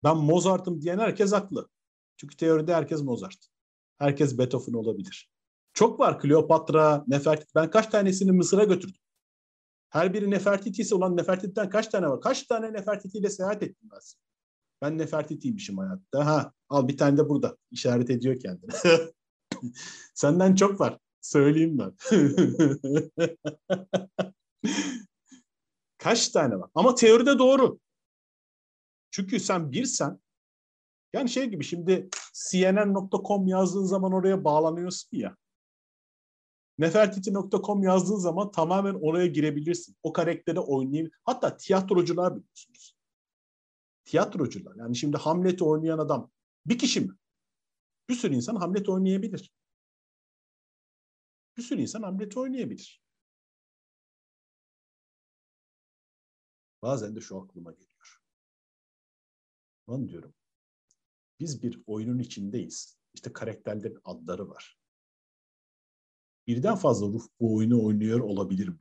ben Mozart'ım diyen herkes haklı. Çünkü teoride herkes Mozart. Herkes Beethoven olabilir. Çok var Kleopatra, Nefertiti. Ben kaç tanesini Mısır'a götürdüm. Her biri Nefertiti'si olan Nefertiti'den kaç tane var? Kaç tane Nefertiti ile seyahat ettim ben. Ben Nefertiti'ymişim hayatta. Ha, al bir tane de burada. İşaret ediyor kendini. Senden çok var. Söyleyeyim ben. Kaç tane var? Ama teoride doğru. Çünkü sen birsen yani şey gibi şimdi cnn.com yazdığın zaman oraya bağlanıyorsun ya. Nefertiti.com yazdığın zaman tamamen oraya girebilirsin. O karakteri oynayabilir. Hatta tiyatrocular biliyorsunuz. Tiyatrocular. Yani şimdi Hamlet'i oynayan adam bir kişi mi? Bir sürü insan Hamlet oynayabilir. Bir sürü insan Hamlet oynayabilir. Bazen de şu aklıma geliyor. Ben diyorum. Biz bir oyunun içindeyiz. İşte karakterlerin adları var. Birden fazla ruh bu oyunu oynuyor olabilir mi?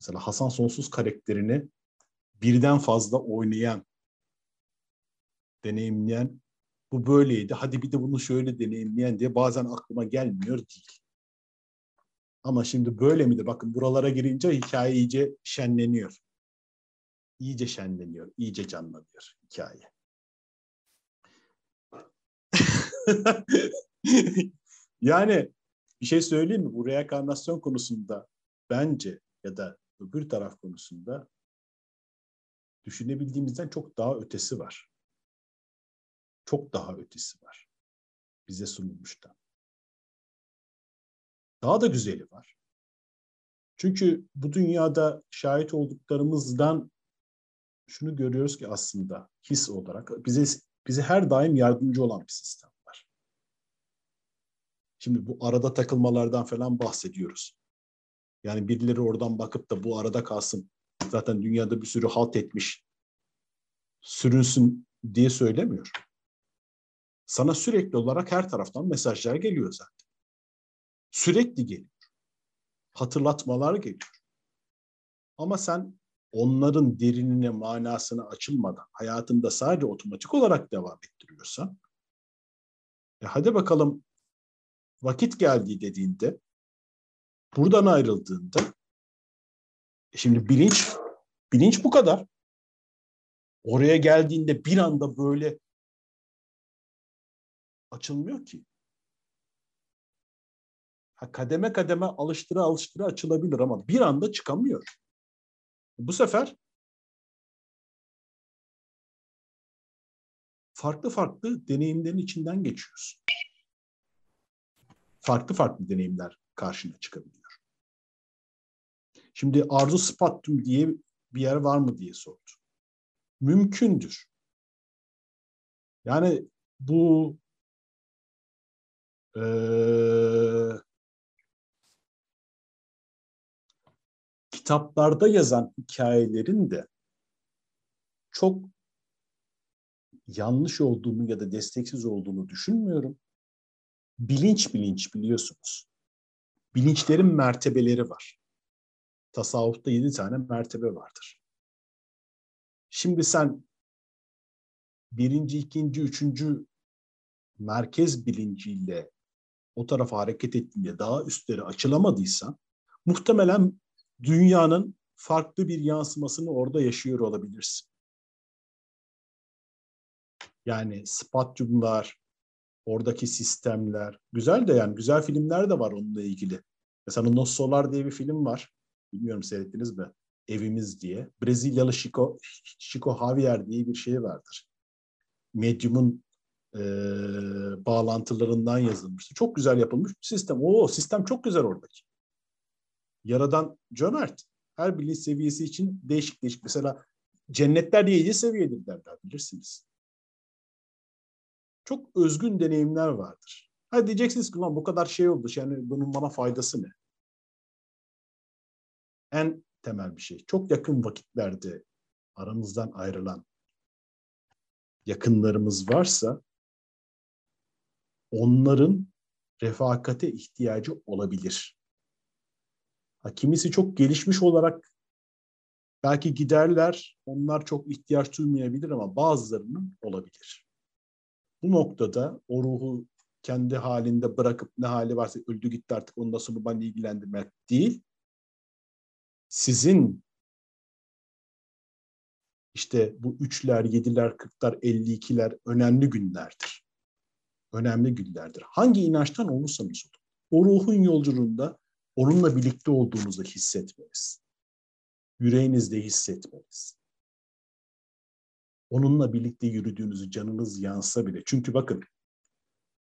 Mesela Hasan Sonsuz karakterini birden fazla oynayan, deneyimleyen bu böyleydi. Hadi bir de bunu şöyle deneyimleyen diye bazen aklıma gelmiyor değil. Ama şimdi böyle midir? Bakın buralara girince hikaye iyice şenleniyor. İyice şenleniyor, iyice canlanıyor hikaye. yani bir şey söyleyeyim mi? Bu reenkarnasyon konusunda bence ya da öbür taraf konusunda düşünebildiğimizden çok daha ötesi var. Çok daha ötesi var. Bize sunulmuştan. Daha da güzeli var. Çünkü bu dünyada şahit olduklarımızdan şunu görüyoruz ki aslında his olarak bize bize her daim yardımcı olan bir sistem var. Şimdi bu arada takılmalardan falan bahsediyoruz. Yani birileri oradan bakıp da bu arada kalsın. Zaten dünyada bir sürü halt etmiş. Sürünsün diye söylemiyor. Sana sürekli olarak her taraftan mesajlar geliyor zaten. Sürekli geliyor. Hatırlatmalar geliyor. Ama sen onların derinine, manasına açılmadan hayatında sadece otomatik olarak devam ettiriyorsan e hadi bakalım vakit geldi dediğinde buradan ayrıldığında e şimdi bilinç bilinç bu kadar. Oraya geldiğinde bir anda böyle açılmıyor ki. Ha, kademe kademe alıştıra alıştıra açılabilir ama bir anda çıkamıyor. Bu sefer farklı farklı deneyimlerin içinden geçiyoruz. Farklı farklı deneyimler karşına çıkabiliyor. Şimdi arzu spattum diye bir yer var mı diye sordu. Mümkündür. Yani bu e, kitaplarda yazan hikayelerin de çok yanlış olduğunu ya da desteksiz olduğunu düşünmüyorum. Bilinç bilinç biliyorsunuz. Bilinçlerin mertebeleri var. Tasavvufta yedi tane mertebe vardır. Şimdi sen birinci, ikinci, üçüncü merkez bilinciyle o tarafa hareket ettiğinde daha üstleri açılamadıysan muhtemelen dünyanın farklı bir yansımasını orada yaşıyor olabilirsin. Yani spatyumlar, oradaki sistemler, güzel de yani güzel filmler de var onunla ilgili. Mesela No Solar diye bir film var. Bilmiyorum seyrettiniz mi? Evimiz diye. Brezilyalı Chico, Chico Javier diye bir şey vardır. Medium'un e, bağlantılarından yazılmıştı. Çok güzel yapılmış bir sistem. O sistem çok güzel oradaki. Yaradan cömert. Her bilinç seviyesi için değişik değişik. Mesela cennetler yedi seviyedir derler bilirsiniz. Çok özgün deneyimler vardır. Ha diyeceksiniz ki lan bu kadar şey oldu. Yani bunun bana faydası ne? En temel bir şey. Çok yakın vakitlerde aramızdan ayrılan yakınlarımız varsa onların refakate ihtiyacı olabilir. Ha, kimisi çok gelişmiş olarak belki giderler, onlar çok ihtiyaç duymayabilir ama bazılarının olabilir. Bu noktada o ruhu kendi halinde bırakıp ne hali varsa öldü gitti artık ondan sonra beni ilgilendirmek değil. Sizin işte bu üçler, yediler, kırklar, elli ikiler önemli günlerdir. Önemli günlerdir. Hangi inançtan olursanız olun. O ruhun yolculuğunda onunla birlikte olduğunuzu hissetmeniz. Yüreğinizde hissetmeniz. Onunla birlikte yürüdüğünüzü canınız yansa bile. Çünkü bakın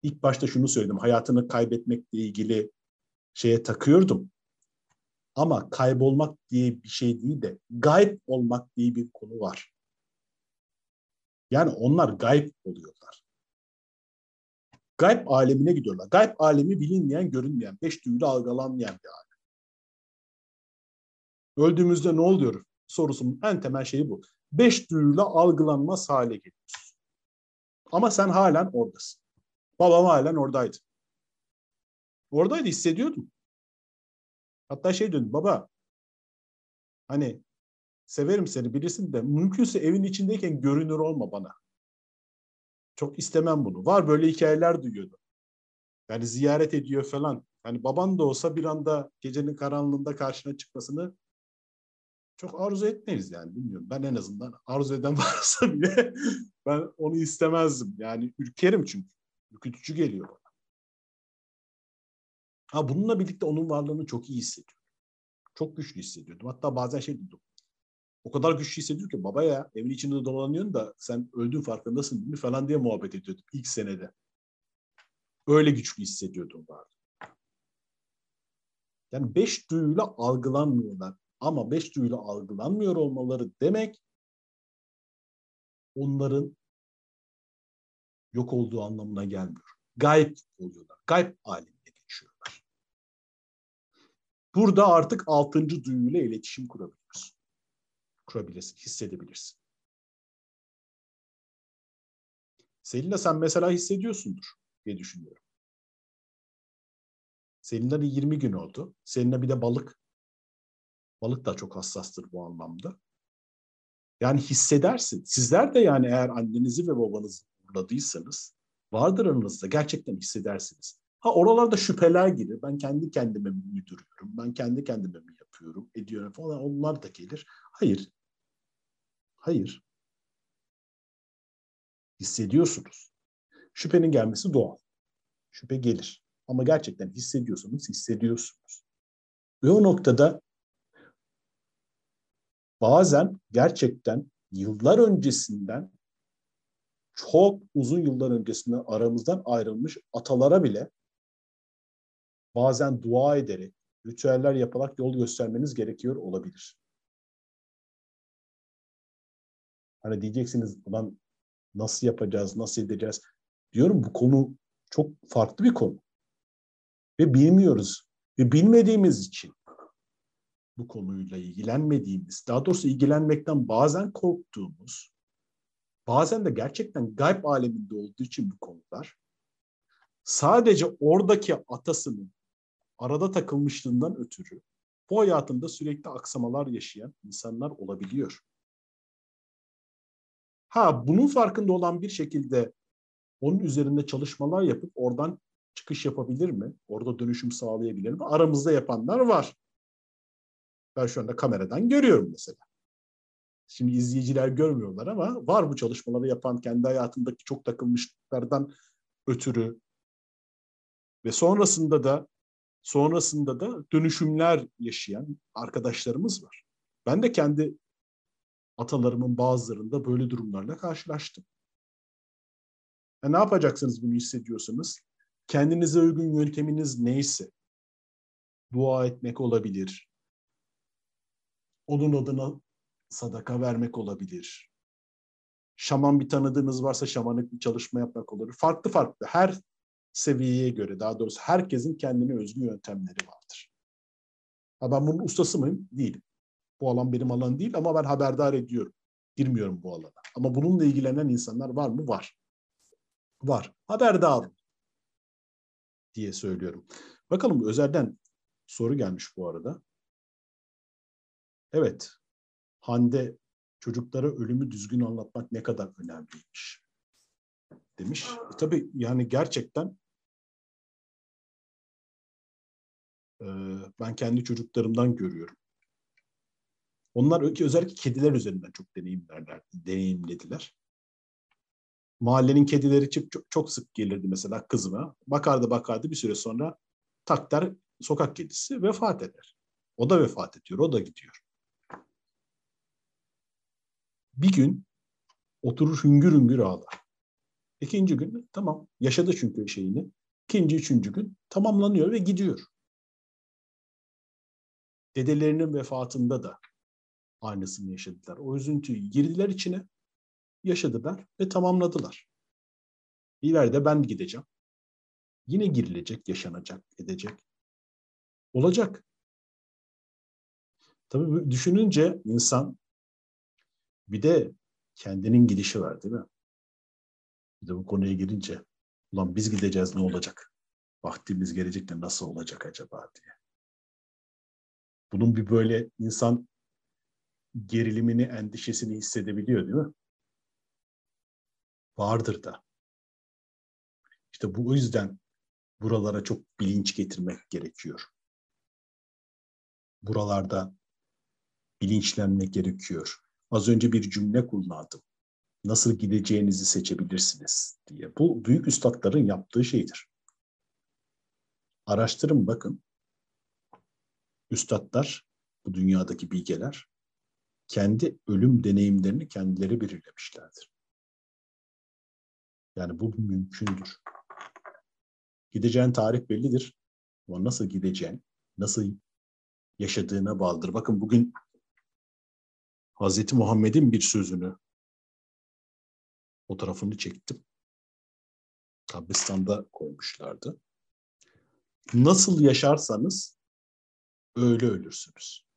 ilk başta şunu söyledim. Hayatını kaybetmekle ilgili şeye takıyordum. Ama kaybolmak diye bir şey değil de gayb olmak diye bir konu var. Yani onlar gayb oluyorlar. Gayb alemine gidiyorlar. Gayb alemi bilinmeyen, görünmeyen, beş duyuyla algılanmayan bir alem. Öldüğümüzde ne oluyor sorusunun en temel şeyi bu. Beş duyuyla algılanmaz hale geliyorsun. Ama sen halen oradasın. Babam halen oradaydı. Oradaydı hissediyordum. Hatta şey dedim baba hani severim seni bilirsin de mümkünse evin içindeyken görünür olma bana. Çok istemem bunu. Var böyle hikayeler duyuyordu. Yani ziyaret ediyor falan. Hani baban da olsa bir anda gecenin karanlığında karşına çıkmasını çok arzu etmeyiz yani bilmiyorum. Ben en azından arzu eden varsa bile ben onu istemezdim. Yani ürkerim çünkü. Ürkütücü geliyor bana. Ha bununla birlikte onun varlığını çok iyi hissediyorum. Çok güçlü hissediyordum. Hatta bazen şey dedim. O kadar güçlü hissediyor ki baba ya evin içinde dolanıyorsun da sen öldüğün farkındasın değil mi falan diye muhabbet ediyordum ilk senede. Öyle güçlü hissediyordum vardı. Yani beş duyuyla algılanmıyorlar. Ama beş duyuyla algılanmıyor olmaları demek onların yok olduğu anlamına gelmiyor. Gayb oluyorlar. Gayb alemine geçiyorlar. Burada artık altıncı duyuyla iletişim kurabiliyorsun. Kurabilirsin, hissedebilirsin. Selina sen mesela hissediyorsundur diye düşünüyorum. Seninle de 20 gün oldu. Seninle bir de balık. Balık da çok hassastır bu anlamda. Yani hissedersin. Sizler de yani eğer annenizi ve babanızı uğurladıysanız vardır aranızda. Gerçekten hissedersiniz. Ha oralarda şüpheler girer. Ben kendi kendime mi uyduruyorum? Ben kendi kendime mi yapıyorum? Ediyorum falan. Onlar da gelir. Hayır. Hayır. Hissediyorsunuz. Şüphenin gelmesi doğal. Şüphe gelir. Ama gerçekten hissediyorsanız hissediyorsunuz. Ve o noktada bazen gerçekten yıllar öncesinden çok uzun yıllar öncesinden aramızdan ayrılmış atalara bile bazen dua ederek, ritüeller yaparak yol göstermeniz gerekiyor olabilir. Hani diyeceksiniz ulan nasıl yapacağız, nasıl edeceğiz? Diyorum bu konu çok farklı bir konu. Ve bilmiyoruz. Ve bilmediğimiz için bu konuyla ilgilenmediğimiz, daha doğrusu ilgilenmekten bazen korktuğumuz, bazen de gerçekten gayb aleminde olduğu için bu konular, sadece oradaki atasının arada takılmışlığından ötürü bu hayatında sürekli aksamalar yaşayan insanlar olabiliyor. Ha bunun farkında olan bir şekilde onun üzerinde çalışmalar yapıp oradan çıkış yapabilir mi? Orada dönüşüm sağlayabilir mi? Aramızda yapanlar var. Ben şu anda kameradan görüyorum mesela. Şimdi izleyiciler görmüyorlar ama var bu çalışmaları yapan kendi hayatındaki çok takılmışlıklardan ötürü ve sonrasında da sonrasında da dönüşümler yaşayan arkadaşlarımız var. Ben de kendi atalarımın bazılarında böyle durumlarla karşılaştım. E ne yapacaksınız bunu hissediyorsanız? Kendinize uygun yönteminiz neyse, dua etmek olabilir, onun adına sadaka vermek olabilir, şaman bir tanıdığınız varsa şamanlık bir çalışma yapmak olabilir. Farklı farklı, her seviyeye göre, daha doğrusu herkesin kendine özgü yöntemleri vardır. Ha ben bunun ustası mıyım? Değilim. Bu alan benim alan değil ama ben haberdar ediyorum. Girmiyorum bu alana. Ama bununla ilgilenen insanlar var mı? Var. Var. Haberdar diye söylüyorum. Bakalım özelden soru gelmiş bu arada. Evet, Hande çocuklara ölümü düzgün anlatmak ne kadar önemliymiş demiş. E, tabii yani gerçekten e, ben kendi çocuklarımdan görüyorum. Onlar özellikle kediler üzerinden çok deneyimlerler, deneyimlediler mahallenin kedileri çok, çok, sık gelirdi mesela kızıma. Bakardı bakardı bir süre sonra tak der sokak kedisi vefat eder. O da vefat ediyor, o da gidiyor. Bir gün oturur hüngür hüngür ağlar. İkinci gün tamam yaşadı çünkü şeyini. İkinci, üçüncü gün tamamlanıyor ve gidiyor. Dedelerinin vefatında da aynısını yaşadılar. O üzüntüyü girdiler içine yaşadılar ve tamamladılar. İleride ben gideceğim. Yine girilecek, yaşanacak, edecek. Olacak. Tabii düşününce insan bir de kendinin gidişi var değil mi? Bir de bu konuya girince ulan biz gideceğiz ne olacak? Vaktimiz gelecek de nasıl olacak acaba diye. Bunun bir böyle insan gerilimini, endişesini hissedebiliyor değil mi? vardır da. İşte bu yüzden buralara çok bilinç getirmek gerekiyor. Buralarda bilinçlenmek gerekiyor. Az önce bir cümle kullandım. Nasıl gideceğinizi seçebilirsiniz diye. Bu büyük üstadların yaptığı şeydir. Araştırın bakın. Üstadlar bu dünyadaki bilgeler kendi ölüm deneyimlerini kendileri belirlemişlerdir. Yani bu mümkündür. Gideceğin tarih bellidir. Ama nasıl gideceğin, nasıl yaşadığına bağlıdır. Bakın bugün Hazreti Muhammed'in bir sözünü fotoğrafını çektim. Kabristan'da koymuşlardı. Nasıl yaşarsanız öyle ölürsünüz.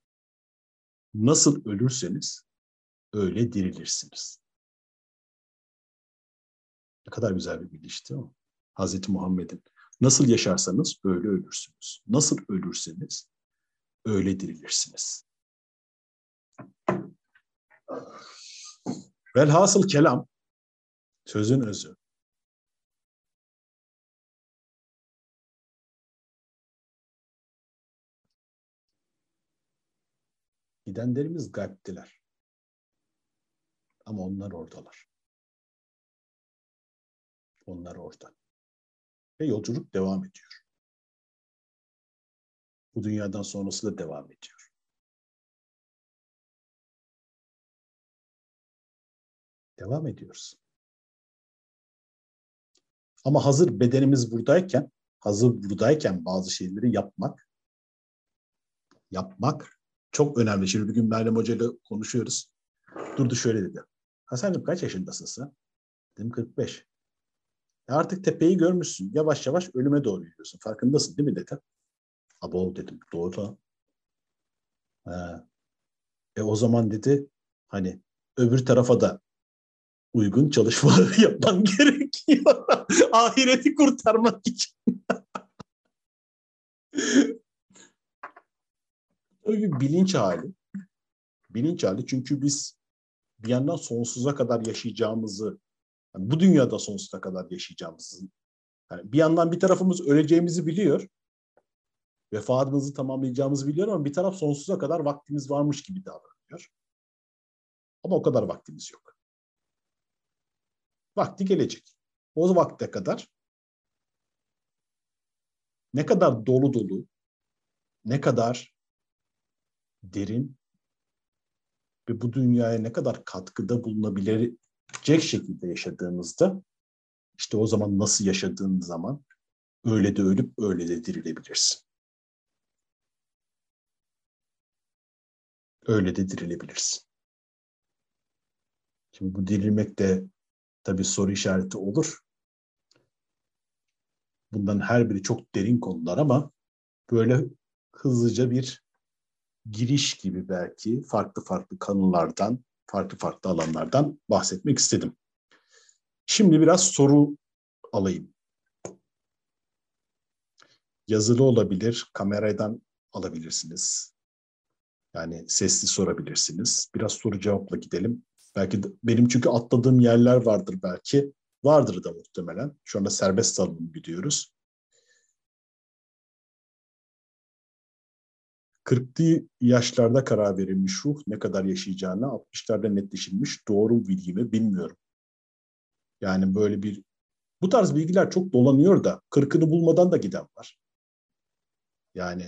Nasıl ölürseniz öyle dirilirsiniz. Ne kadar güzel bir biliş değil mi? Hazreti Muhammed'in. Nasıl yaşarsanız öyle ölürsünüz. Nasıl ölürseniz öyle dirilirsiniz. Velhasıl kelam, sözün özü. Gidenlerimiz gaybdiler. Ama onlar oradalar. Onlar orada. Ve yolculuk devam ediyor. Bu dünyadan sonrası da devam ediyor. Devam ediyoruz. Ama hazır bedenimiz buradayken, hazır buradayken bazı şeyleri yapmak, yapmak çok önemli. Şimdi bir gün Meryem Hoca ile konuşuyoruz. Durdu şöyle dedi. Hasan'cığım kaç yaşındasın sen? Dedim 45. E artık tepeyi görmüşsün. Yavaş yavaş ölüme doğru gidiyorsun. Farkındasın değil mi dedi. Abo dedim. Doğru. Ha. E o zaman dedi hani öbür tarafa da uygun çalışmaları yapman gerekiyor. Ahireti kurtarmak için. Öyle bir bilinç hali. Bilinç hali çünkü biz bir yandan sonsuza kadar yaşayacağımızı, yani bu dünyada sonsuza kadar yaşayacağımızı, yani bir yandan bir tarafımız öleceğimizi biliyor, vefatımızı tamamlayacağımızı biliyor ama bir taraf sonsuza kadar vaktimiz varmış gibi davranıyor. Ama o kadar vaktimiz yok. Vakti gelecek. O vakte kadar ne kadar dolu dolu, ne kadar derin ve bu dünyaya ne kadar katkıda bulunabilecek şekilde yaşadığınızda işte o zaman nasıl yaşadığın zaman öyle de ölüp öyle de dirilebilirsin. Öyle de dirilebilirsin. Şimdi bu dirilmek de tabii soru işareti olur. Bundan her biri çok derin konular ama böyle hızlıca bir giriş gibi belki farklı farklı konulardan, farklı farklı alanlardan bahsetmek istedim. Şimdi biraz soru alayım. Yazılı olabilir, kameradan alabilirsiniz. Yani sesli sorabilirsiniz. Biraz soru cevapla gidelim. Belki de, benim çünkü atladığım yerler vardır belki. Vardır da muhtemelen. Şu anda serbest salınım gidiyoruz. 40'lı yaşlarda karar verilmiş ruh ne kadar yaşayacağına 60'larda netleşilmiş doğru bilgi mi bilmiyorum. Yani böyle bir bu tarz bilgiler çok dolanıyor da 40'ını bulmadan da giden var. Yani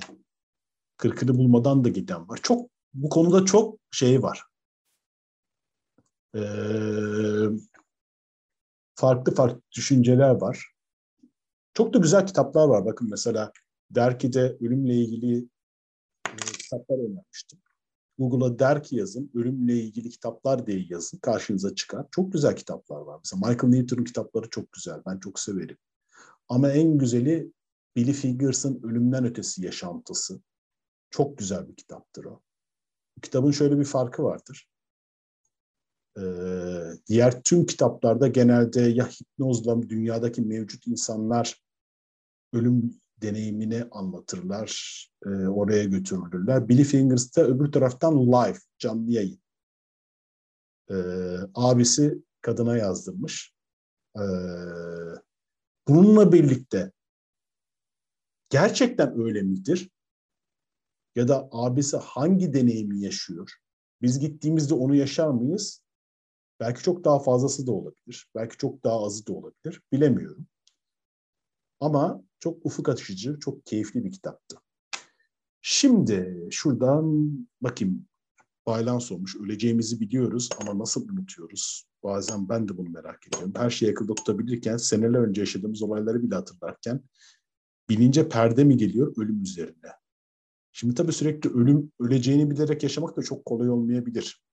40'ını bulmadan da giden var. Çok bu konuda çok şey var. Ee, farklı farklı düşünceler var. Çok da güzel kitaplar var. Bakın mesela Derki'de ölümle ilgili kitaplar önermiştim. Google'a der ki yazın, ölümle ilgili kitaplar diye yazın, karşınıza çıkar. Çok güzel kitaplar var. Mesela Michael Newton'un kitapları çok güzel, ben çok severim. Ama en güzeli Billy Figgers'ın Ölümden Ötesi Yaşantısı. Çok güzel bir kitaptır o. Bu kitabın şöyle bir farkı vardır. Ee, diğer tüm kitaplarda genelde ya hipnozla dünyadaki mevcut insanlar ölüm deneyimini anlatırlar, e, oraya götürülürler. Billy Fingers da öbür taraftan live, canlı yayın. E, abisi kadına yazdırmış. E, bununla birlikte gerçekten öyle midir? Ya da abisi hangi deneyimi yaşıyor? Biz gittiğimizde onu yaşar mıyız? Belki çok daha fazlası da olabilir. Belki çok daha azı da olabilir. Bilemiyorum. Ama çok ufuk açıcı, çok keyifli bir kitaptı. Şimdi şuradan bakayım. Baylan sormuş. Öleceğimizi biliyoruz ama nasıl unutuyoruz? Bazen ben de bunu merak ediyorum. Her şeyi akılda tutabilirken, seneler önce yaşadığımız olayları bile hatırlarken bilince perde mi geliyor ölüm üzerine? Şimdi tabii sürekli ölüm, öleceğini bilerek yaşamak da çok kolay olmayabilir.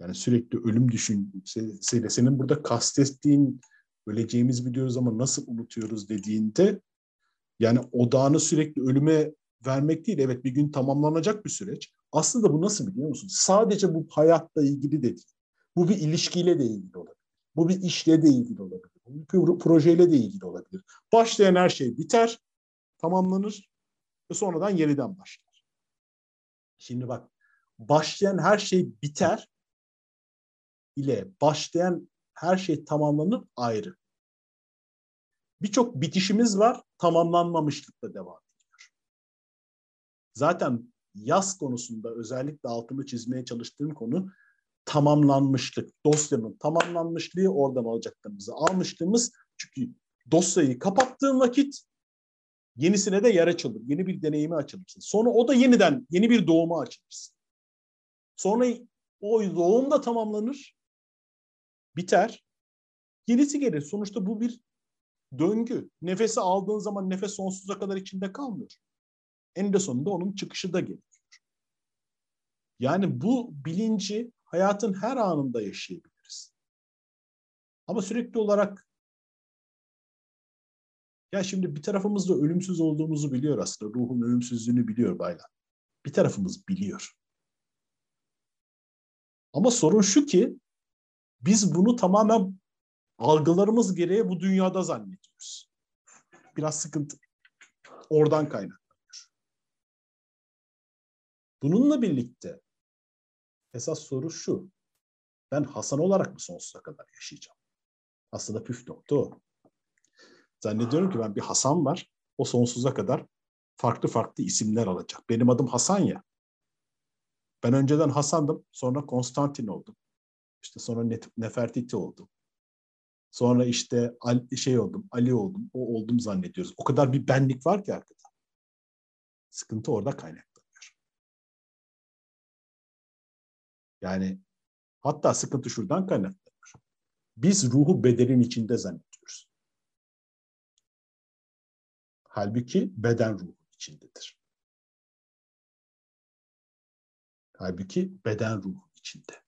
Yani sürekli ölüm düşüncesiyle senin burada kastettiğin öleceğimiz biliyoruz ama nasıl unutuyoruz dediğinde yani odağını sürekli ölüme vermek değil. Evet bir gün tamamlanacak bir süreç. Aslında bu nasıl biliyor musun? Sadece bu hayatla ilgili de değil. Bu bir ilişkiyle de ilgili olabilir. Bu bir işle de ilgili olabilir. Bu bir projeyle de ilgili olabilir. Başlayan her şey biter, tamamlanır ve sonradan yeniden başlar. Şimdi bak, başlayan her şey biter ile başlayan her şey tamamlanır ayrı. Birçok bitişimiz var, tamamlanmamışlıkla devam ediyor. Zaten yaz konusunda özellikle altını çizmeye çalıştığım konu tamamlanmışlık. Dosyanın tamamlanmışlığı oradan alacaklarımızı almışlığımız çünkü dosyayı kapattığın vakit yenisine de yer açılır. Yeni bir deneyimi açılırsın. Sonra o da yeniden yeni bir doğuma açılırsın. Sonra o doğum da tamamlanır. Biter. Yenisi gelir. Sonuçta bu bir döngü. Nefesi aldığın zaman nefes sonsuza kadar içinde kalmıyor. En de sonunda onun çıkışı da gerekiyor. Yani bu bilinci hayatın her anında yaşayabiliriz. Ama sürekli olarak ya şimdi bir tarafımız da ölümsüz olduğumuzu biliyor aslında. Ruhun ölümsüzlüğünü biliyor Baylan. Bir tarafımız biliyor. Ama sorun şu ki biz bunu tamamen algılarımız gereği bu dünyada zannediyoruz. Biraz sıkıntı. Oradan kaynaklanıyor. Bununla birlikte esas soru şu. Ben Hasan olarak mı sonsuza kadar yaşayacağım? Aslında püf nokta o. Zannediyorum ki ben bir Hasan var. O sonsuza kadar farklı farklı isimler alacak. Benim adım Hasan ya. Ben önceden Hasan'dım. Sonra Konstantin oldum. İşte sonra Nefertiti oldum. Sonra işte şey oldum, Ali oldum, o oldum zannediyoruz. O kadar bir benlik var ki arkada. Sıkıntı orada kaynaklanıyor. Yani hatta sıkıntı şuradan kaynaklanıyor. Biz ruhu bedenin içinde zannediyoruz. Halbuki beden ruhun içindedir. Halbuki beden ruhun içinde.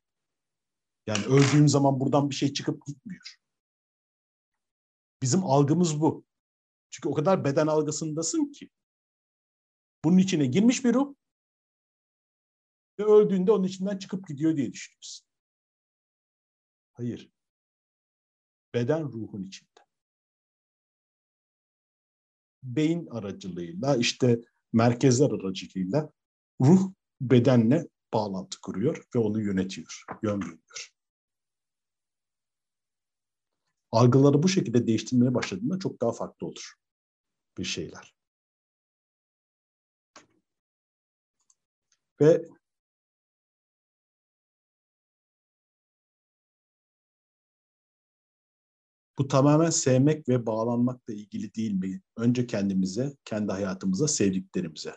Yani öldüğüm zaman buradan bir şey çıkıp gitmiyor. Bizim algımız bu. Çünkü o kadar beden algısındasın ki. Bunun içine girmiş bir ruh ve öldüğünde onun içinden çıkıp gidiyor diye düşünüyorsun. Hayır. Beden ruhun içinde. Beyin aracılığıyla işte merkezler aracılığıyla ruh bedenle bağlantı kuruyor ve onu yönetiyor, yön veriyor algıları bu şekilde değiştirmeye başladığında çok daha farklı olur bir şeyler. Ve bu tamamen sevmek ve bağlanmakla ilgili değil mi? Önce kendimize, kendi hayatımıza, sevdiklerimize.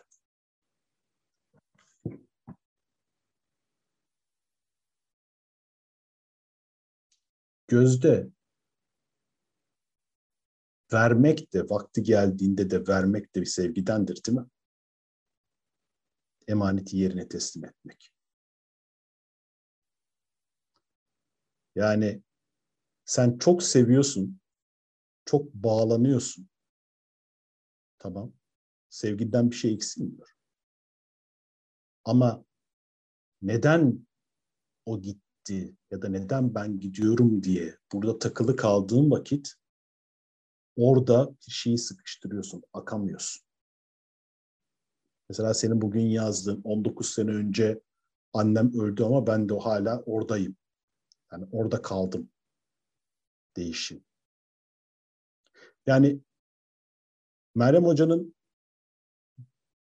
Gözde vermek de vakti geldiğinde de vermek de bir sevgidendir değil mi? Emaneti yerine teslim etmek. Yani sen çok seviyorsun, çok bağlanıyorsun. Tamam. Sevgiden bir şey eksilmiyor. Ama neden o gitti ya da neden ben gidiyorum diye burada takılı kaldığın vakit orada bir şeyi sıkıştırıyorsun, akamıyorsun. Mesela senin bugün yazdığın 19 sene önce annem öldü ama ben de hala oradayım. Yani orada kaldım. Değişim. Yani Meryem Hoca'nın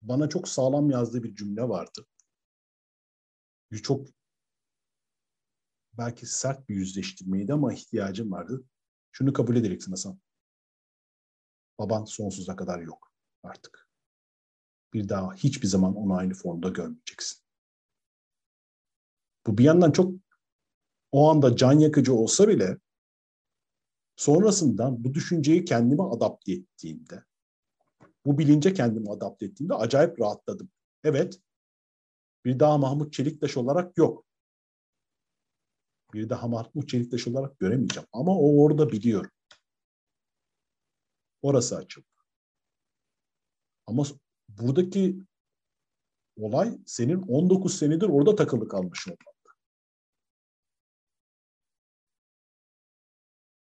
bana çok sağlam yazdığı bir cümle vardı. Çok belki sert bir yüzleştirmeydi ama ihtiyacım vardı. Şunu kabul edeceksin Hasan. Baban sonsuza kadar yok artık. Bir daha hiçbir zaman onu aynı formda görmeyeceksin. Bu bir yandan çok o anda can yakıcı olsa bile sonrasında bu düşünceyi kendime adapte ettiğimde, bu bilince kendimi adapte ettiğimde acayip rahatladım. Evet, bir daha Mahmut Çeliktaş olarak yok. Bir daha Mahmut Çeliktaş olarak göremeyeceğim. Ama o orada biliyorum. Orası açıldı. Ama buradaki olay senin 19 senedir orada takılı kalmış olman.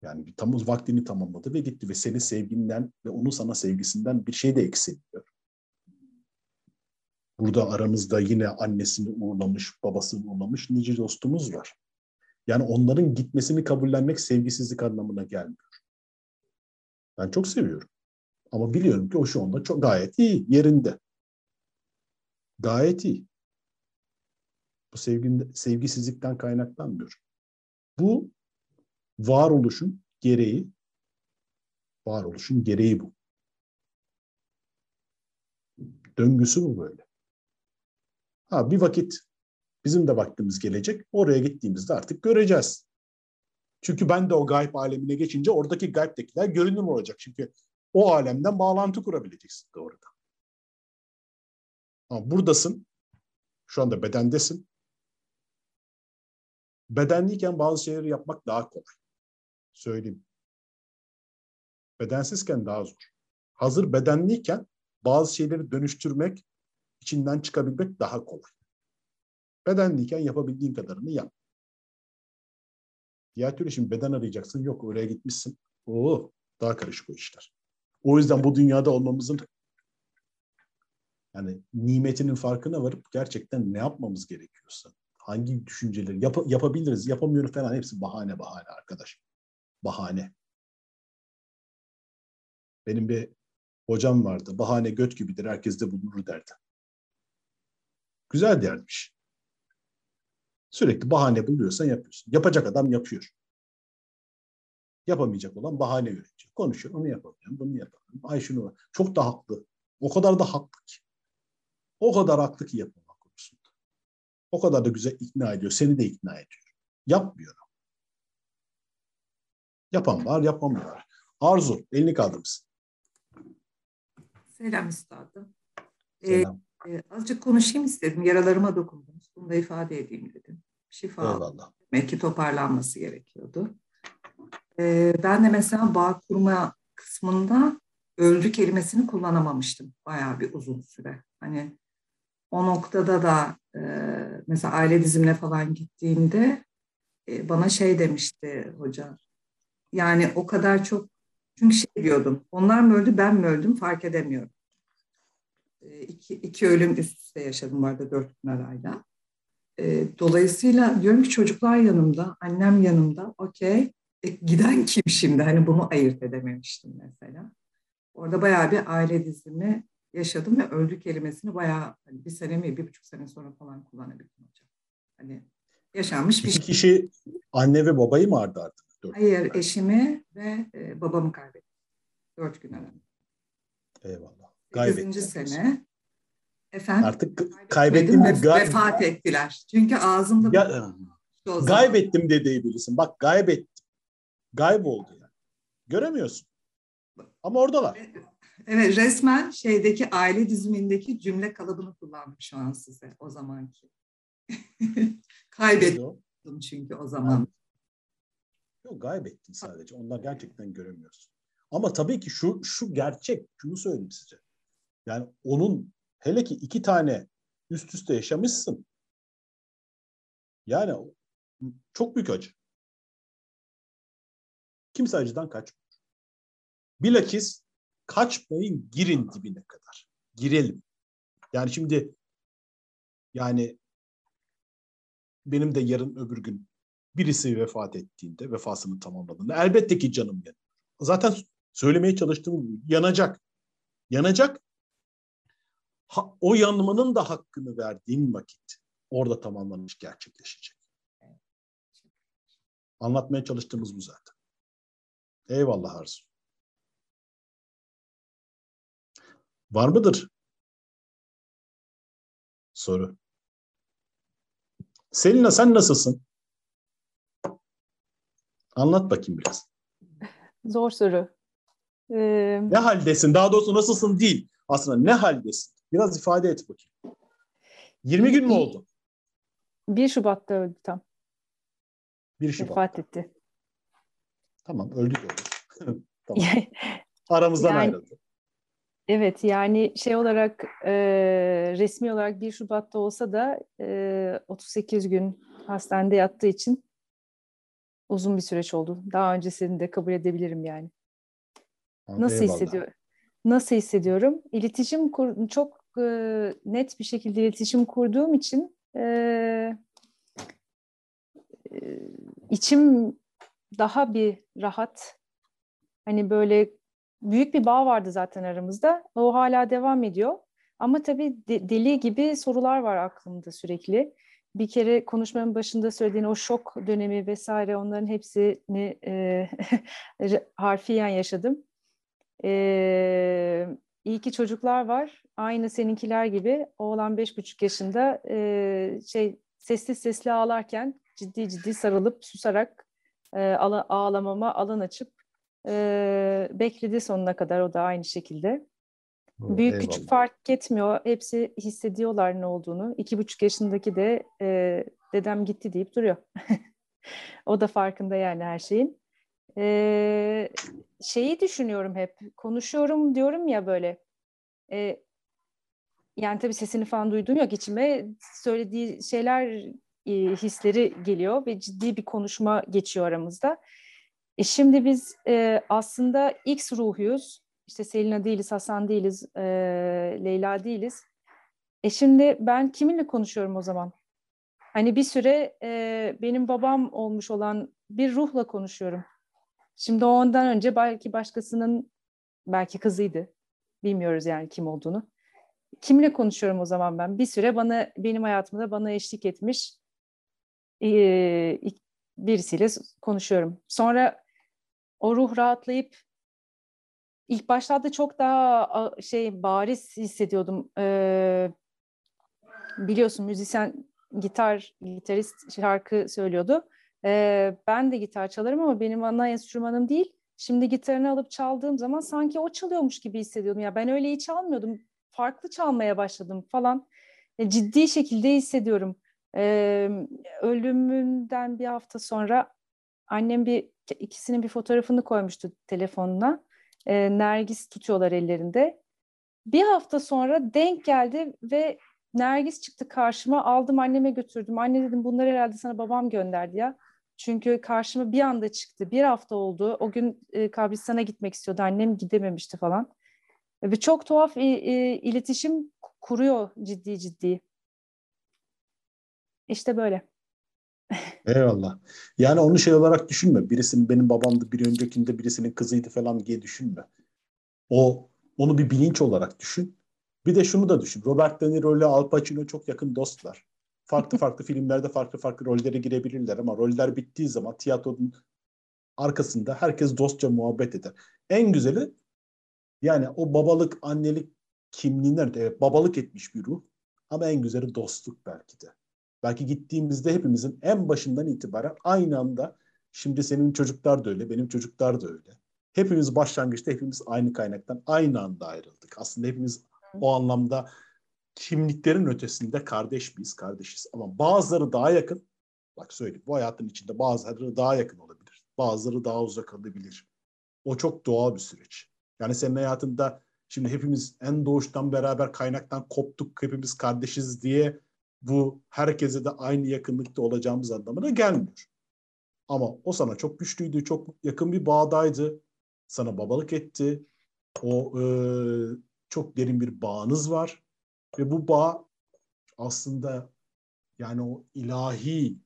Yani bir tamuz vaktini tamamladı ve gitti ve senin sevginden ve onun sana sevgisinden bir şey de eksilmiyor. Burada aramızda yine annesini uğurlamış, babasını uğurlamış nice dostumuz var. Yani onların gitmesini kabullenmek sevgisizlik anlamına gelmiyor. Ben çok seviyorum. Ama biliyorum ki o şu anda çok gayet iyi, yerinde. Gayet iyi. Bu sevgin, sevgisizlikten kaynaklanmıyor. Bu varoluşun gereği, varoluşun gereği bu. Döngüsü bu böyle. Ha bir vakit bizim de vaktimiz gelecek. Oraya gittiğimizde artık göreceğiz. Çünkü ben de o gayb alemine geçince oradaki gaybdekiler görünür olacak. Çünkü o alemden bağlantı kurabileceksin doğrudan. Ama buradasın. Şu anda bedendesin. Bedenliyken bazı şeyleri yapmak daha kolay. Söyleyeyim. Bedensizken daha zor. Hazır bedenliyken bazı şeyleri dönüştürmek, içinden çıkabilmek daha kolay. Bedenliyken yapabildiğin kadarını yap. Diğer türlü şimdi beden arayacaksın. Yok oraya gitmişsin. Oo, daha karışık o işler. O yüzden bu dünyada olmamızın yani nimetinin farkına varıp gerçekten ne yapmamız gerekiyorsa, hangi düşünceleri yap yapabiliriz, yapamıyoruz falan hepsi bahane bahane arkadaş. Bahane. Benim bir hocam vardı. Bahane göt gibidir, herkes de bulunur derdi. Güzel dermiş. Sürekli bahane buluyorsan yapıyorsun. Yapacak adam yapıyor. Yapamayacak olan bahane üretiyor. Konuşuyor, onu yapamıyorum, bunu yapamıyorum. Ay şunu var. Çok da haklı. O kadar da haklı ki. O kadar haklı ki yapmamak konusunda. O kadar da güzel ikna ediyor. Seni de ikna ediyor. Yapmıyor. Yapan var, yapamıyor. Arzu, elini kaldırmışsın. Selam üstadım. Ee, Selam. E, azıcık konuşayım istedim. Yaralarıma dokundunuz. Bunu da ifade edeyim dedim. Şifa Eyvallah. belki toparlanması gerekiyordu. Ee, ben de mesela bağ kurma kısmında öldü kelimesini kullanamamıştım bayağı bir uzun süre. Hani o noktada da e, mesela aile dizimine falan gittiğimde e, bana şey demişti hoca. Yani o kadar çok çünkü şey diyordum. Onlar mı öldü ben mi öldüm fark edemiyorum. E, iki, iki ölüm üst üste yaşadım vardı dört gün arayla. E, dolayısıyla diyorum ki çocuklar yanımda, annem yanımda. Okey. E, giden kim şimdi? Hani bunu ayırt edememiştim mesela. Orada bayağı bir aile dizimi yaşadım ve öldü kelimesini bayağı hani bir sene mi, bir buçuk sene sonra falan kullanabildim hocam. Hani yaşanmış bir şey. kişi anne ve babayı mı ardı artık? Hayır, gün eşimi ve e, babamı kaybettim. Dört gün arasında. Eyvallah. Sekizinci sene. Efendim? Artık kaybettim ga- vefat ettiler. Çünkü ağzımda ya, gaybettim de diyebilirsin. Bak gaybettim. Gayb oldu yani. Göremiyorsun. Ama oradalar. Evet resmen şeydeki aile dizimindeki cümle kalıbını kullandım şu an size o zamanki. Kaybettim çünkü o zaman. Yok kaybettin sadece. Onlar gerçekten göremiyorsun. Ama tabii ki şu şu gerçek. Şunu söyleyeyim size. Yani onun hele ki iki tane üst üste yaşamışsın. Yani çok büyük acı. Kimse acıdan kaçmıyor. Bilakis kaçmayın girin dibine kadar. Girelim. Yani şimdi yani benim de yarın öbür gün birisi vefat ettiğinde, vefasını tamamladığında elbette ki canım yanıyor. Zaten söylemeye çalıştığım yanacak. Yanacak. Ha, o yanmanın da hakkını verdiğim vakit orada tamamlanmış gerçekleşecek. Anlatmaya çalıştığımız bu zaten. Eyvallah Arzu. Var mıdır soru. Selina sen nasılsın? Anlat bakayım biraz. Zor soru. Ee... Ne haldesin? Daha doğrusu nasılsın değil. Aslında ne haldesin? Biraz ifade et bakayım. 20 gün mü oldu? 1 Şubat'ta öldü tam. 1 Şubat. Vefat etti. Tamam öldü öldü. tamam. Aramızdan yani, ayrıldı. Evet yani şey olarak e, resmi olarak 1 Şubat'ta olsa da e, 38 gün hastanede yattığı için uzun bir süreç oldu. Daha öncesini de kabul edebilirim yani. Nasıl eyvallah. hissediyor? Nasıl hissediyorum? İletişim kur, çok e, net bir şekilde iletişim kurduğum için e, e, içim daha bir rahat. Hani böyle büyük bir bağ vardı zaten aramızda. O hala devam ediyor. Ama tabii de, deli gibi sorular var aklımda sürekli. Bir kere konuşmanın başında söylediğin o şok dönemi vesaire onların hepsini e, harfiyen yaşadım. E, iyi ki çocuklar var. Aynı seninkiler gibi. Oğlan beş buçuk yaşında e, şey sesli sesli ağlarken ciddi ciddi sarılıp susarak e, ağlamama alan açıp e, bekledi sonuna kadar o da aynı şekilde. Oh, Büyük eyvallah. küçük fark etmiyor. Hepsi hissediyorlar ne olduğunu. İki buçuk yaşındaki de e, dedem gitti deyip duruyor. o da farkında yani her şeyin. E, şeyi düşünüyorum hep. Konuşuyorum diyorum ya böyle. E, yani tabii sesini falan duydum yok içime. Söylediği şeyler, e, hisleri geliyor ve ciddi bir konuşma geçiyor aramızda. E şimdi biz e, aslında X ruhuyuz. İşte Selina değiliz, Hasan değiliz, e, Leyla değiliz. E şimdi ben kiminle konuşuyorum o zaman? Hani bir süre e, benim babam olmuş olan bir ruhla konuşuyorum. Şimdi ondan önce belki başkasının, belki kızıydı. Bilmiyoruz yani kim olduğunu. Kimle konuşuyorum o zaman ben? Bir süre bana benim hayatımda bana eşlik etmiş e, birisiyle konuşuyorum. Sonra o ruh rahatlayıp ilk başlarda çok daha şey bariz hissediyordum. Ee, biliyorsun müzisyen gitar gitarist şarkı söylüyordu. Ee, ben de gitar çalarım ama benim ana enstrümanım değil. Şimdi gitarını alıp çaldığım zaman sanki o çalıyormuş gibi hissediyordum. Ya ben öyle iyi çalmıyordum. Farklı çalmaya başladım falan. E, ciddi şekilde hissediyorum. Ee, ölümünden bir hafta sonra annem bir ikisinin bir fotoğrafını koymuştu telefonuna. E, Nergis tutuyorlar ellerinde. Bir hafta sonra denk geldi ve Nergis çıktı karşıma. Aldım anneme götürdüm. Anne dedim bunları herhalde sana babam gönderdi ya. Çünkü karşıma bir anda çıktı. Bir hafta oldu. O gün e, kabristana gitmek istiyordu. Annem gidememişti falan. Ve çok tuhaf e, e, iletişim kuruyor ciddi ciddi. İşte böyle. Eyvallah. Yani onu şey olarak düşünme. Birisinin benim babamdı, bir öncekinde birisinin kızıydı falan diye düşünme. O onu bir bilinç olarak düşün. Bir de şunu da düşün. Robert De Niro ile Al Pacino çok yakın dostlar. Farklı farklı filmlerde farklı farklı rollere girebilirler ama roller bittiği zaman tiyatronun arkasında herkes dostça muhabbet eder. En güzeli yani o babalık, annelik kimliğinden evet babalık etmiş bir ruh ama en güzeli dostluk belki de. Belki gittiğimizde hepimizin en başından itibaren aynı anda şimdi senin çocuklar da öyle, benim çocuklar da öyle. Hepimiz başlangıçta hepimiz aynı kaynaktan aynı anda ayrıldık. Aslında hepimiz o anlamda kimliklerin ötesinde kardeş miyiz, kardeşiz. Ama bazıları daha yakın. Bak söyleyeyim bu hayatın içinde bazıları daha yakın olabilir. Bazıları daha uzak olabilir. O çok doğal bir süreç. Yani senin hayatında şimdi hepimiz en doğuştan beraber kaynaktan koptuk, hepimiz kardeşiz diye bu herkese de aynı yakınlıkta olacağımız anlamına gelmiyor. Ama o sana çok güçlüydü, çok yakın bir bağdaydı. Sana babalık etti. O e, çok derin bir bağınız var. Ve bu bağ aslında yani o ilahi,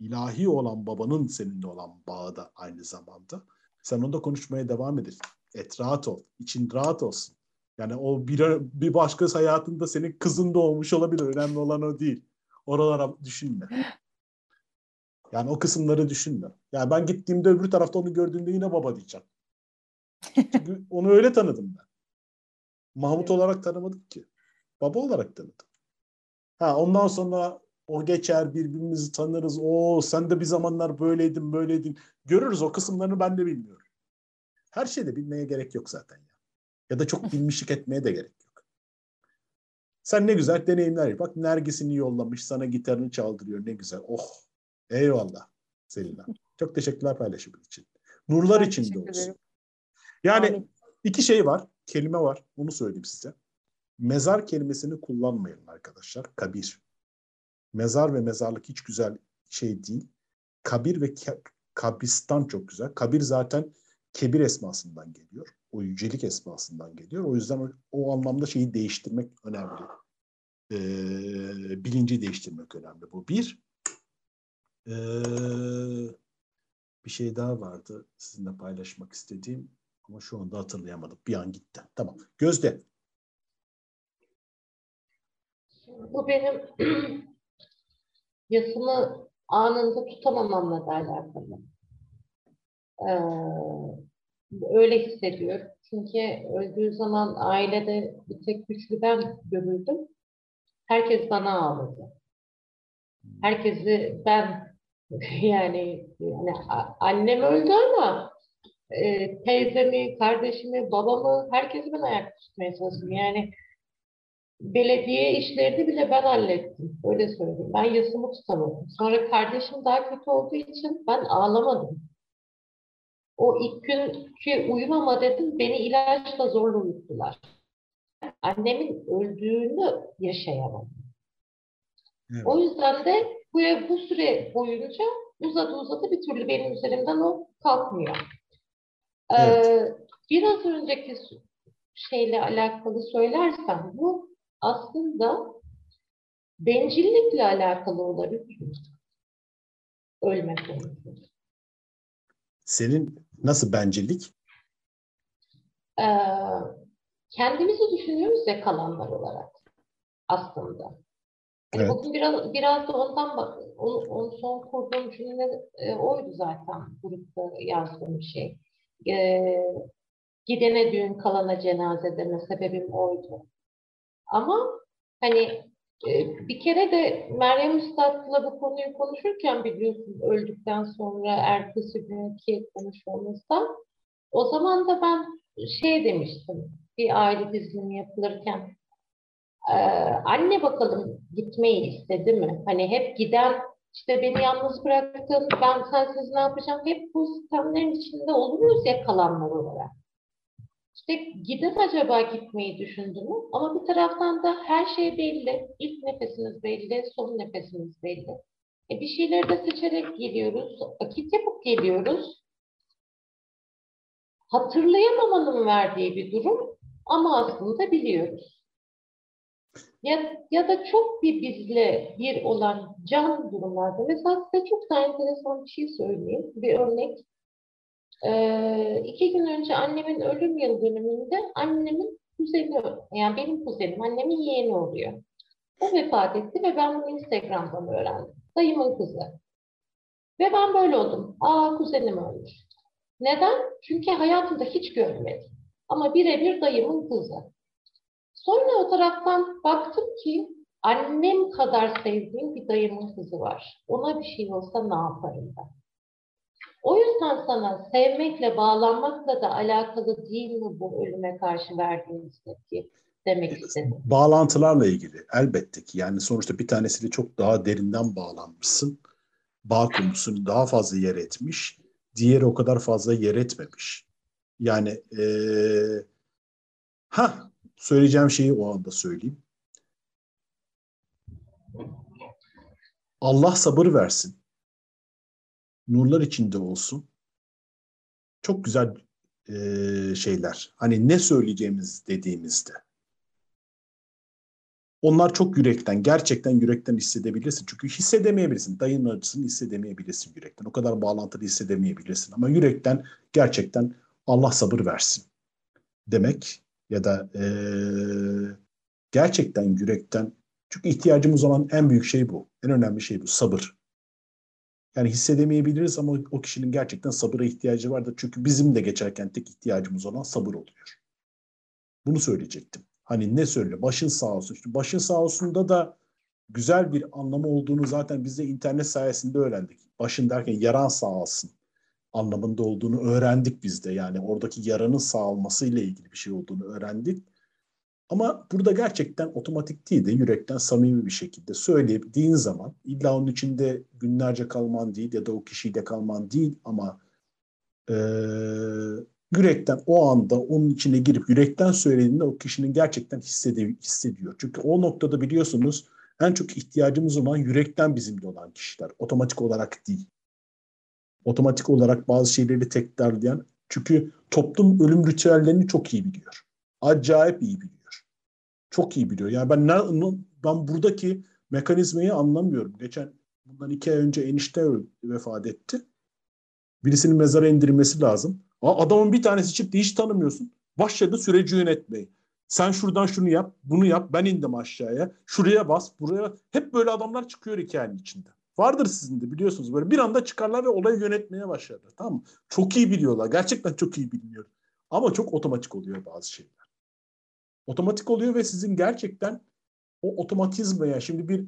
ilahi olan babanın seninle olan bağı da aynı zamanda. Sen onda konuşmaya devam edin. Et rahat ol, için rahat olsun. Yani o bir, bir başkası hayatında senin kızın da olmuş olabilir. Önemli olan o değil. Oralara düşünme. Yani o kısımları düşünme. Yani ben gittiğimde öbür tarafta onu gördüğümde yine baba diyeceğim. Çünkü onu öyle tanıdım ben. Mahmut olarak tanımadık ki. Baba olarak tanıdım. Ha, ondan sonra o geçer birbirimizi tanırız. O sen de bir zamanlar böyleydin böyleydin. Görürüz o kısımlarını ben de bilmiyorum. Her şeyde bilmeye gerek yok zaten. Ya, ya da çok bilmişlik etmeye de gerek yok. Sen ne güzel deneyimler. Bak Nergis'ini yollamış sana gitarını çaldırıyor ne güzel. Oh eyvallah Selina. Çok teşekkürler paylaşımın için. Nurlar ben içinde olsun. Ederim. Yani Amin. iki şey var. Kelime var. Onu söyleyeyim size. Mezar kelimesini kullanmayın arkadaşlar. Kabir. Mezar ve mezarlık hiç güzel şey değil. Kabir ve kabristan çok güzel. Kabir zaten kebir esmasından geliyor. O yücelik esmasından geliyor. O yüzden o, o anlamda şeyi değiştirmek önemli. Ee, bilinci değiştirmek önemli. Bu bir. Ee, bir şey daha vardı sizinle paylaşmak istediğim ama şu anda hatırlayamadım. Bir an gitti. Tamam. Gözde. Bu benim yasımı anında tutamamamla da alakalı. Ee, öyle hissediyorum. Çünkü öldüğü zaman ailede bir tek güçlü ben görüldüm. Herkes bana ağladı. Herkesi ben yani, yani annem öldü ama e, teyzemi, kardeşimi, babamı, herkesi ben ayakta tutmaya çalıştım. Yani belediye işlerini bile ben hallettim. Öyle söyleyeyim. Ben yasımı tutamadım. Sonra kardeşim daha kötü olduğu için ben ağlamadım. O ilk gün ki uyumama dedim, beni ilaçla zorla uyuttular. Annemin öldüğünü yaşayamadım. Evet. O yüzden de bu, bu süre boyunca uzadı uzadı bir türlü benim üzerimden o kalkmıyor. Ee, evet. biraz önceki şeyle alakalı söylersem bu aslında bencillikle alakalı olabilir. Ölme konusu. Senin nasıl bencillik? Ee, kendimizi düşünüyoruz ya kalanlar olarak aslında. Evet. Bugün biraz, biraz da ondan bak, onu, onu son kurduğum cümle e, oydu zaten grupta yazdığım şey. E, gidene düğün kalana cenaze deme sebebim oydu. Ama hani e, bir kere de Meryem Üstad'la bu konuyu konuşurken biliyorsun öldükten sonra ertesi günkü konuşmamızda o zaman da ben şey demiştim bir aile dizilimi yapılırken ee, anne bakalım gitmeyi istedi mi? Hani hep giden işte beni yalnız bıraktın, ben sensiz ne yapacağım? Hep bu sistemlerin içinde oluyoruz ya kalanlar olarak. İşte giden acaba gitmeyi düşündü mü? Ama bir taraftan da her şey belli. İlk nefesiniz belli, son nefesiniz belli. E bir şeyleri de seçerek geliyoruz. Akit yapıp geliyoruz. Hatırlayamamanın verdiği bir durum ama aslında biliyoruz. Ya, ya da çok bir bizle bir olan can durumlarda. Mesela size çok daha enteresan bir şey söyleyeyim. Bir örnek. Ee, iki gün önce annemin ölüm yıl dönümünde annemin kuzeni, yani benim kuzenim, annemin yeğeni oluyor. O vefat etti ve ben bunu Instagram'dan öğrendim. Dayımın kızı. Ve ben böyle oldum. Aa kuzenim ölmüş. Neden? Çünkü hayatımda hiç görmedim. Ama birebir dayımın kızı. Sonra o taraftan baktım ki annem kadar sevdiğim bir dayımın kızı var. Ona bir şey olsa ne yaparım ben? O yüzden sana sevmekle, bağlanmakla da alakalı değil mi bu ölüme karşı verdiğiniz tepki demek istedim. Bağlantılarla ilgili elbette ki. Yani sonuçta bir tanesiyle çok daha derinden bağlanmışsın. Bağ kurmuşsun, daha fazla yer etmiş. Diğeri o kadar fazla yer etmemiş. Yani ee, ha söyleyeceğim şeyi o anda söyleyeyim. Allah sabır versin. Nurlar içinde olsun. Çok güzel e, şeyler. Hani ne söyleyeceğimiz dediğimizde. Onlar çok yürekten, gerçekten yürekten hissedebilirsin. Çünkü hissedemeyebilirsin. Dayının acısını hissedemeyebilirsin yürekten. O kadar bağlantılı hissedemeyebilirsin. Ama yürekten gerçekten Allah sabır versin demek ya da e, gerçekten yürekten çünkü ihtiyacımız olan en büyük şey bu. En önemli şey bu. Sabır. Yani hissedemeyebiliriz ama o kişinin gerçekten sabıra ihtiyacı vardır. Çünkü bizim de geçerken tek ihtiyacımız olan sabır oluyor. Bunu söyleyecektim. Hani ne söyle? Başın sağ olsun. İşte başın sağ olsunda da güzel bir anlamı olduğunu zaten biz de internet sayesinde öğrendik. Başın derken yaran sağ olsun anlamında olduğunu öğrendik biz de. Yani oradaki yaranın sağalması ile ilgili bir şey olduğunu öğrendik. Ama burada gerçekten otomatik değil de yürekten samimi bir şekilde söylediğin zaman illa onun içinde günlerce kalman değil ya da o kişiyle kalman değil ama e, yürekten o anda onun içine girip yürekten söylediğinde o kişinin gerçekten hissediyor. hissediyor. Çünkü o noktada biliyorsunuz en çok ihtiyacımız olan yürekten bizimle olan kişiler. Otomatik olarak değil. Otomatik olarak bazı şeyleri tekrarlayan çünkü toplum ölüm ritüellerini çok iyi biliyor. Acayip iyi biliyor. Çok iyi biliyor. Yani ben ben buradaki mekanizmayı anlamıyorum. Geçen bundan iki ay önce enişte vefat etti. Birisinin mezara indirilmesi lazım. Adamın bir tanesi çıktı hiç tanımıyorsun. Başladı süreci yönetmeyi. Sen şuradan şunu yap, bunu yap. Ben indim aşağıya. Şuraya bas, buraya. Hep böyle adamlar çıkıyor hikayenin içinde. Vardır sizin de biliyorsunuz böyle. Bir anda çıkarlar ve olayı yönetmeye başlarlar. Tamam mı? Çok iyi biliyorlar. Gerçekten çok iyi biliniyor. Ama çok otomatik oluyor bazı şeyler. Otomatik oluyor ve sizin gerçekten o otomatizmaya şimdi bir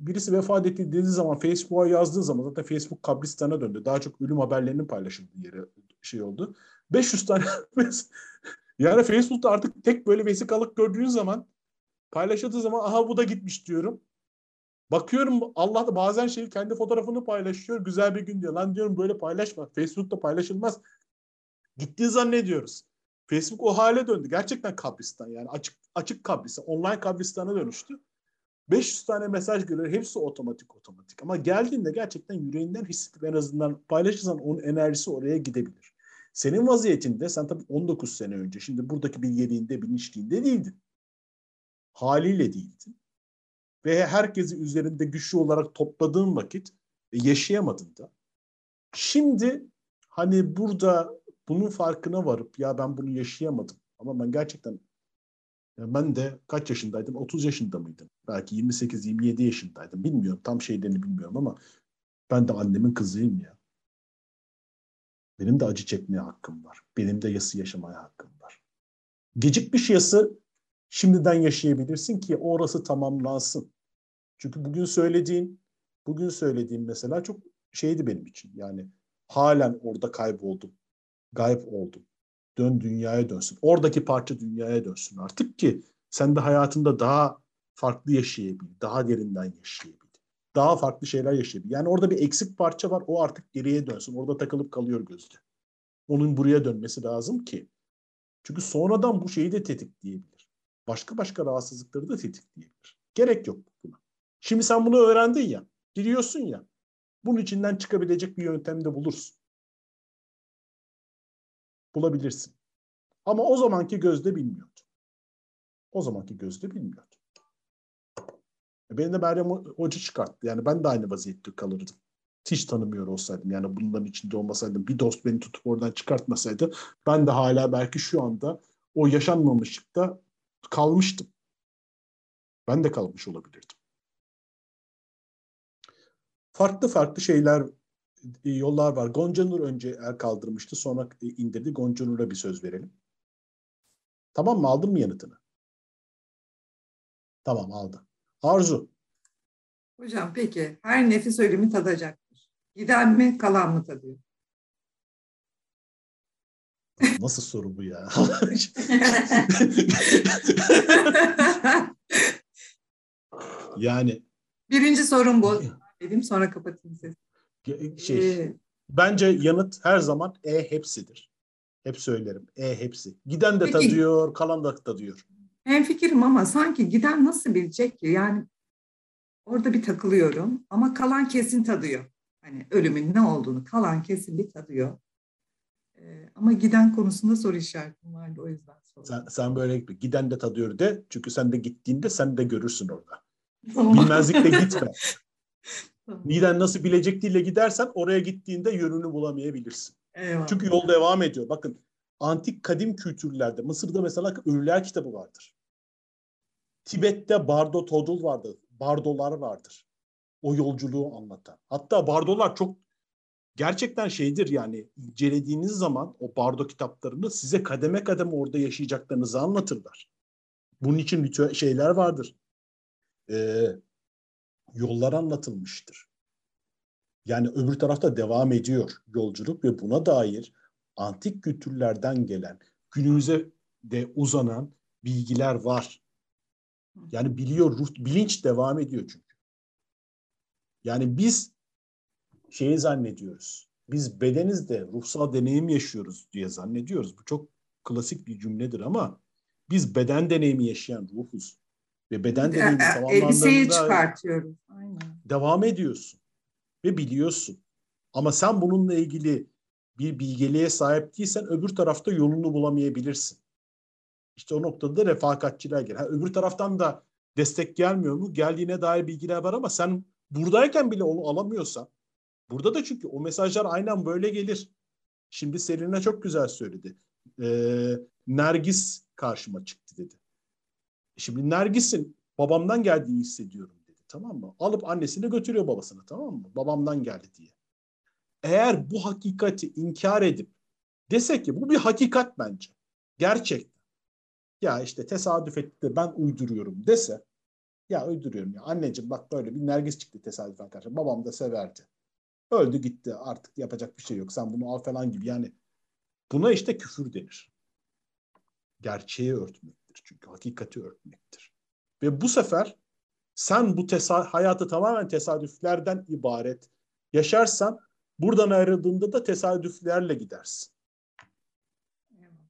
birisi vefat etti dediği zaman Facebook'a yazdığı zaman zaten Facebook kabristana döndü. Daha çok ölüm haberlerinin paylaşıldığı yere şey oldu. 500 tane yani Facebook'ta artık tek böyle vesikalık gördüğün zaman paylaşıldığı zaman aha bu da gitmiş diyorum. Bakıyorum Allah da bazen şey kendi fotoğrafını paylaşıyor. Güzel bir gün diyor. Lan diyorum böyle paylaşma. Facebook'ta paylaşılmaz. Gittiği zannediyoruz. Facebook o hale döndü. Gerçekten kabristan yani açık açık kabristan, online kabristana dönüştü. 500 tane mesaj geliyor. Hepsi otomatik otomatik. Ama geldiğinde gerçekten yüreğinden hissedip en azından paylaşırsan onun enerjisi oraya gidebilir. Senin vaziyetinde sen tabii 19 sene önce şimdi buradaki bilgeliğinde, bilinçliğinde değildin. Haliyle değildin. Ve herkesi üzerinde güçlü olarak topladığın vakit yaşayamadın da. Şimdi hani burada bunun farkına varıp ya ben bunu yaşayamadım. Ama ben gerçekten ben de kaç yaşındaydım? 30 yaşında mıydım? Belki 28-27 yaşındaydım. Bilmiyorum. Tam şeylerini bilmiyorum ama ben de annemin kızıyım ya. Benim de acı çekmeye hakkım var. Benim de yası yaşamaya hakkım var. Gecikmiş yası şimdiden yaşayabilirsin ki orası tamamlansın. Çünkü bugün söylediğin, bugün söylediğim mesela çok şeydi benim için. Yani halen orada kayboldum gayb oldum. Dön dünyaya dönsün. Oradaki parça dünyaya dönsün artık ki sen de hayatında daha farklı yaşayabil, daha derinden yaşayabil. Daha farklı şeyler yaşayabil. Yani orada bir eksik parça var. O artık geriye dönsün. Orada takılıp kalıyor gözde. Onun buraya dönmesi lazım ki. Çünkü sonradan bu şeyi de tetikleyebilir. Başka başka rahatsızlıkları da tetikleyebilir. Gerek yok buna. Şimdi sen bunu öğrendin ya. Biliyorsun ya. Bunun içinden çıkabilecek bir yöntem de bulursun bulabilirsin. Ama o zamanki gözde bilmiyordu. O zamanki gözde bilmiyordu. E, beni de Meryem Hoca çıkarttı. Yani ben de aynı vaziyette kalırdım. Hiç tanımıyor olsaydım yani bunların içinde olmasaydım bir dost beni tutup oradan çıkartmasaydı ben de hala belki şu anda o yaşanmamışlıkta kalmıştım. Ben de kalmış olabilirdim. Farklı farklı şeyler yollar var. Gonca Nur önce el kaldırmıştı. Sonra e, indirdi. Gonca Nur'a bir söz verelim. Tamam mı? Aldın mı yanıtını? Tamam aldı. Arzu. Hocam peki her nefis ölümü tadacaktır. Giden mi kalan mı tadıyor? Nasıl soru bu ya? yani. Birinci sorun bu. Dedim sonra kapatayım sesi şey ee, bence yanıt her zaman e hepsidir. Hep söylerim. E hepsi. Giden de Peki, tadıyor, kalan da tadıyor. En fikrim ama sanki giden nasıl bilecek ki? Yani orada bir takılıyorum ama kalan kesin tadıyor. Hani ölümün ne olduğunu kalan kesin bir tadıyor. Ee, ama giden konusunda soru işaretim vardı o yüzden sordum. Sen, sen böyle giden de tadıyor de çünkü sen de gittiğinde sen de görürsün orada. Bilmezlikle gitme. Miden nasıl bilecektiğiyle gidersen oraya gittiğinde yönünü bulamayabilirsin. Eyvallah. Çünkü yol devam ediyor. Bakın antik kadim kültürlerde Mısır'da mesela Ölüler kitabı vardır. Tibet'te Bardo Todul vardır. Bardolar vardır. O yolculuğu anlatan. Hatta bardolar çok gerçekten şeydir yani incelediğiniz zaman o bardo kitaplarını size kademe kademe orada yaşayacaklarınızı anlatırlar. Bunun için ritüel şeyler vardır. Ee, yollar anlatılmıştır. Yani öbür tarafta devam ediyor yolculuk ve buna dair antik kültürlerden gelen, günümüze de uzanan bilgiler var. Yani biliyor, ruh, bilinç devam ediyor çünkü. Yani biz şeyi zannediyoruz. Biz bedenizde ruhsal deneyim yaşıyoruz diye zannediyoruz. Bu çok klasik bir cümledir ama biz beden deneyimi yaşayan ruhuz. Ve beden deneyimi tamamlandığında... Elbiseyi çıkartıyoruz. Aynen. Devam ediyorsun. Ve biliyorsun. Ama sen bununla ilgili bir bilgeliğe sahip değilsen öbür tarafta yolunu bulamayabilirsin. İşte o noktada da refakatçiler gelir. Ha, öbür taraftan da destek gelmiyor mu? Geldiğine dair bilgiler var ama sen buradayken bile onu alamıyorsan burada da çünkü o mesajlar aynen böyle gelir. Şimdi Selina çok güzel söyledi. Ee, Nergis karşıma çıktı. Şimdi Nergis'in babamdan geldiğini hissediyorum dedi. Tamam mı? Alıp annesini götürüyor babasına tamam mı? Babamdan geldi diye. Eğer bu hakikati inkar edip dese ki bu bir hakikat bence. Gerçekten. Ya işte tesadüf etti de ben uyduruyorum dese ya uyduruyorum ya anneciğim bak böyle bir nergis çıktı tesadüfen karşı. Babam da severdi. Öldü gitti artık yapacak bir şey yok. Sen bunu al falan gibi yani buna işte küfür denir. Gerçeği örtmektir çünkü hakikati örtmektir. Ve bu sefer sen bu tesa hayatı tamamen tesadüflerden ibaret yaşarsan buradan ayrıldığında da tesadüflerle gidersin.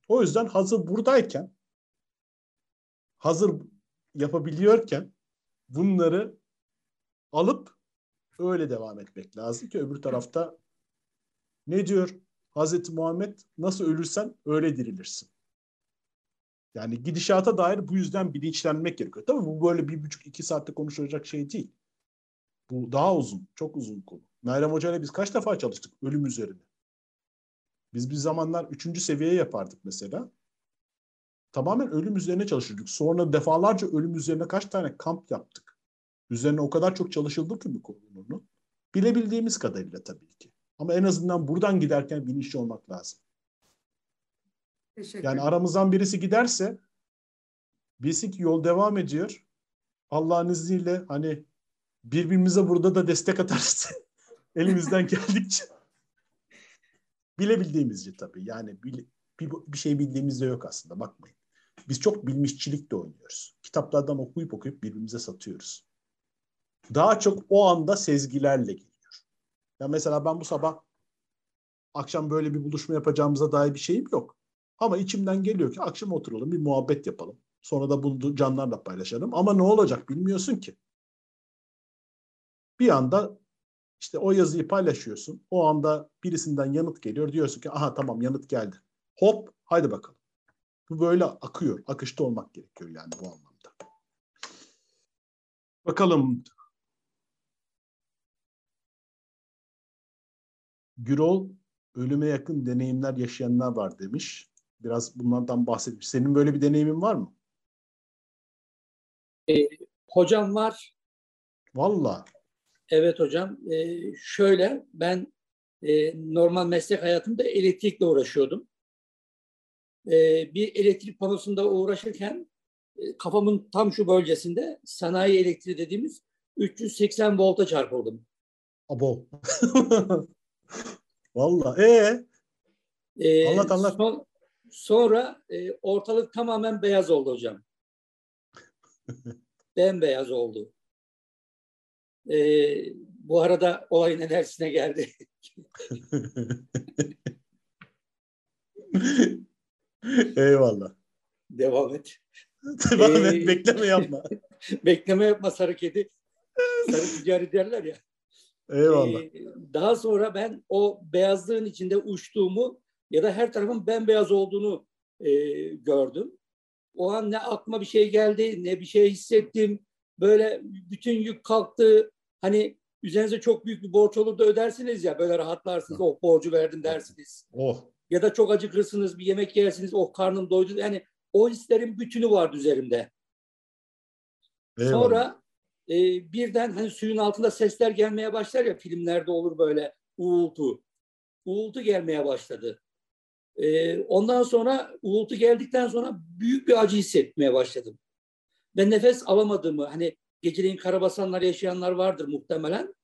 O yüzden hazır buradayken hazır yapabiliyorken bunları alıp öyle devam etmek lazım ki öbür tarafta ne diyor Hazreti Muhammed nasıl ölürsen öyle dirilirsin. Yani gidişata dair bu yüzden bilinçlenmek gerekiyor. Tabii bu böyle bir buçuk iki saatte konuşulacak şey değil. Bu daha uzun, çok uzun konu. Meryem Hoca ile biz kaç defa çalıştık ölüm üzerine. Biz bir zamanlar üçüncü seviyeye yapardık mesela. Tamamen ölüm üzerine çalışırdık. Sonra defalarca ölüm üzerine kaç tane kamp yaptık. Üzerine o kadar çok çalışıldı ki bu konunun. Bilebildiğimiz kadarıyla tabii ki. Ama en azından buradan giderken bilinçli olmak lazım. Yani aramızdan birisi giderse bilsin ki yol devam ediyor. Allah'ın izniyle hani birbirimize burada da destek atarız. Elimizden geldikçe. Bilebildiğimizce tabii. Yani bir, bir, bir şey bildiğimizde yok aslında bakmayın. Biz çok bilmişçilik de oynuyoruz. Kitaplardan okuyup okuyup birbirimize satıyoruz. Daha çok o anda sezgilerle geliyor. Ya mesela ben bu sabah akşam böyle bir buluşma yapacağımıza dair bir şeyim yok. Ama içimden geliyor ki akşam oturalım bir muhabbet yapalım. Sonra da bunu canlarla paylaşalım. Ama ne olacak bilmiyorsun ki. Bir anda işte o yazıyı paylaşıyorsun. O anda birisinden yanıt geliyor. Diyorsun ki aha tamam yanıt geldi. Hop haydi bakalım. Bu böyle akıyor. Akışta olmak gerekiyor yani bu anlamda. Bakalım. Gürol ölüme yakın deneyimler yaşayanlar var demiş. Biraz bunlardan bahsetmiş. Senin böyle bir deneyimin var mı? E, hocam var. Valla. Evet hocam. E, şöyle ben e, normal meslek hayatımda elektrikle uğraşıyordum. E, bir elektrik panosunda uğraşırken e, kafamın tam şu bölgesinde sanayi elektriği dediğimiz 380 volta çarpıldım. Abo. Valla. Ee? Ee, anlat anlat. Son, sonra e, ortalık tamamen beyaz oldu hocam. Bembeyaz oldu. Ee, bu arada olayın enerjisine geldi. Eyvallah. Devam et. Devam et. Ee, bekleme yapma. bekleme yapma sarı kedi. Sarı ticari derler ya. Eyvallah. Ee, daha sonra ben o beyazlığın içinde uçtuğumu ya da her tarafın bembeyaz olduğunu e, gördüm. O an ne aklıma bir şey geldi, ne bir şey hissettim. Böyle bütün yük kalktı. Hani üzerinize çok büyük bir borç olur da ödersiniz ya böyle rahatlarsınız. Oh borcu verdim dersiniz. Oh. Ya da çok acıkırsınız bir yemek yersiniz. Oh karnım doydu. Yani o hislerin bütünü vardı üzerimde. Eyvallah. Sonra e, birden hani suyun altında sesler gelmeye başlar ya filmlerde olur böyle uğultu. Uğultu gelmeye başladı. E, ondan sonra uğultu geldikten sonra büyük bir acı hissetmeye başladım. Ben nefes alamadığımı hani geceleyin karabasanlar yaşayanlar vardır muhtemelen.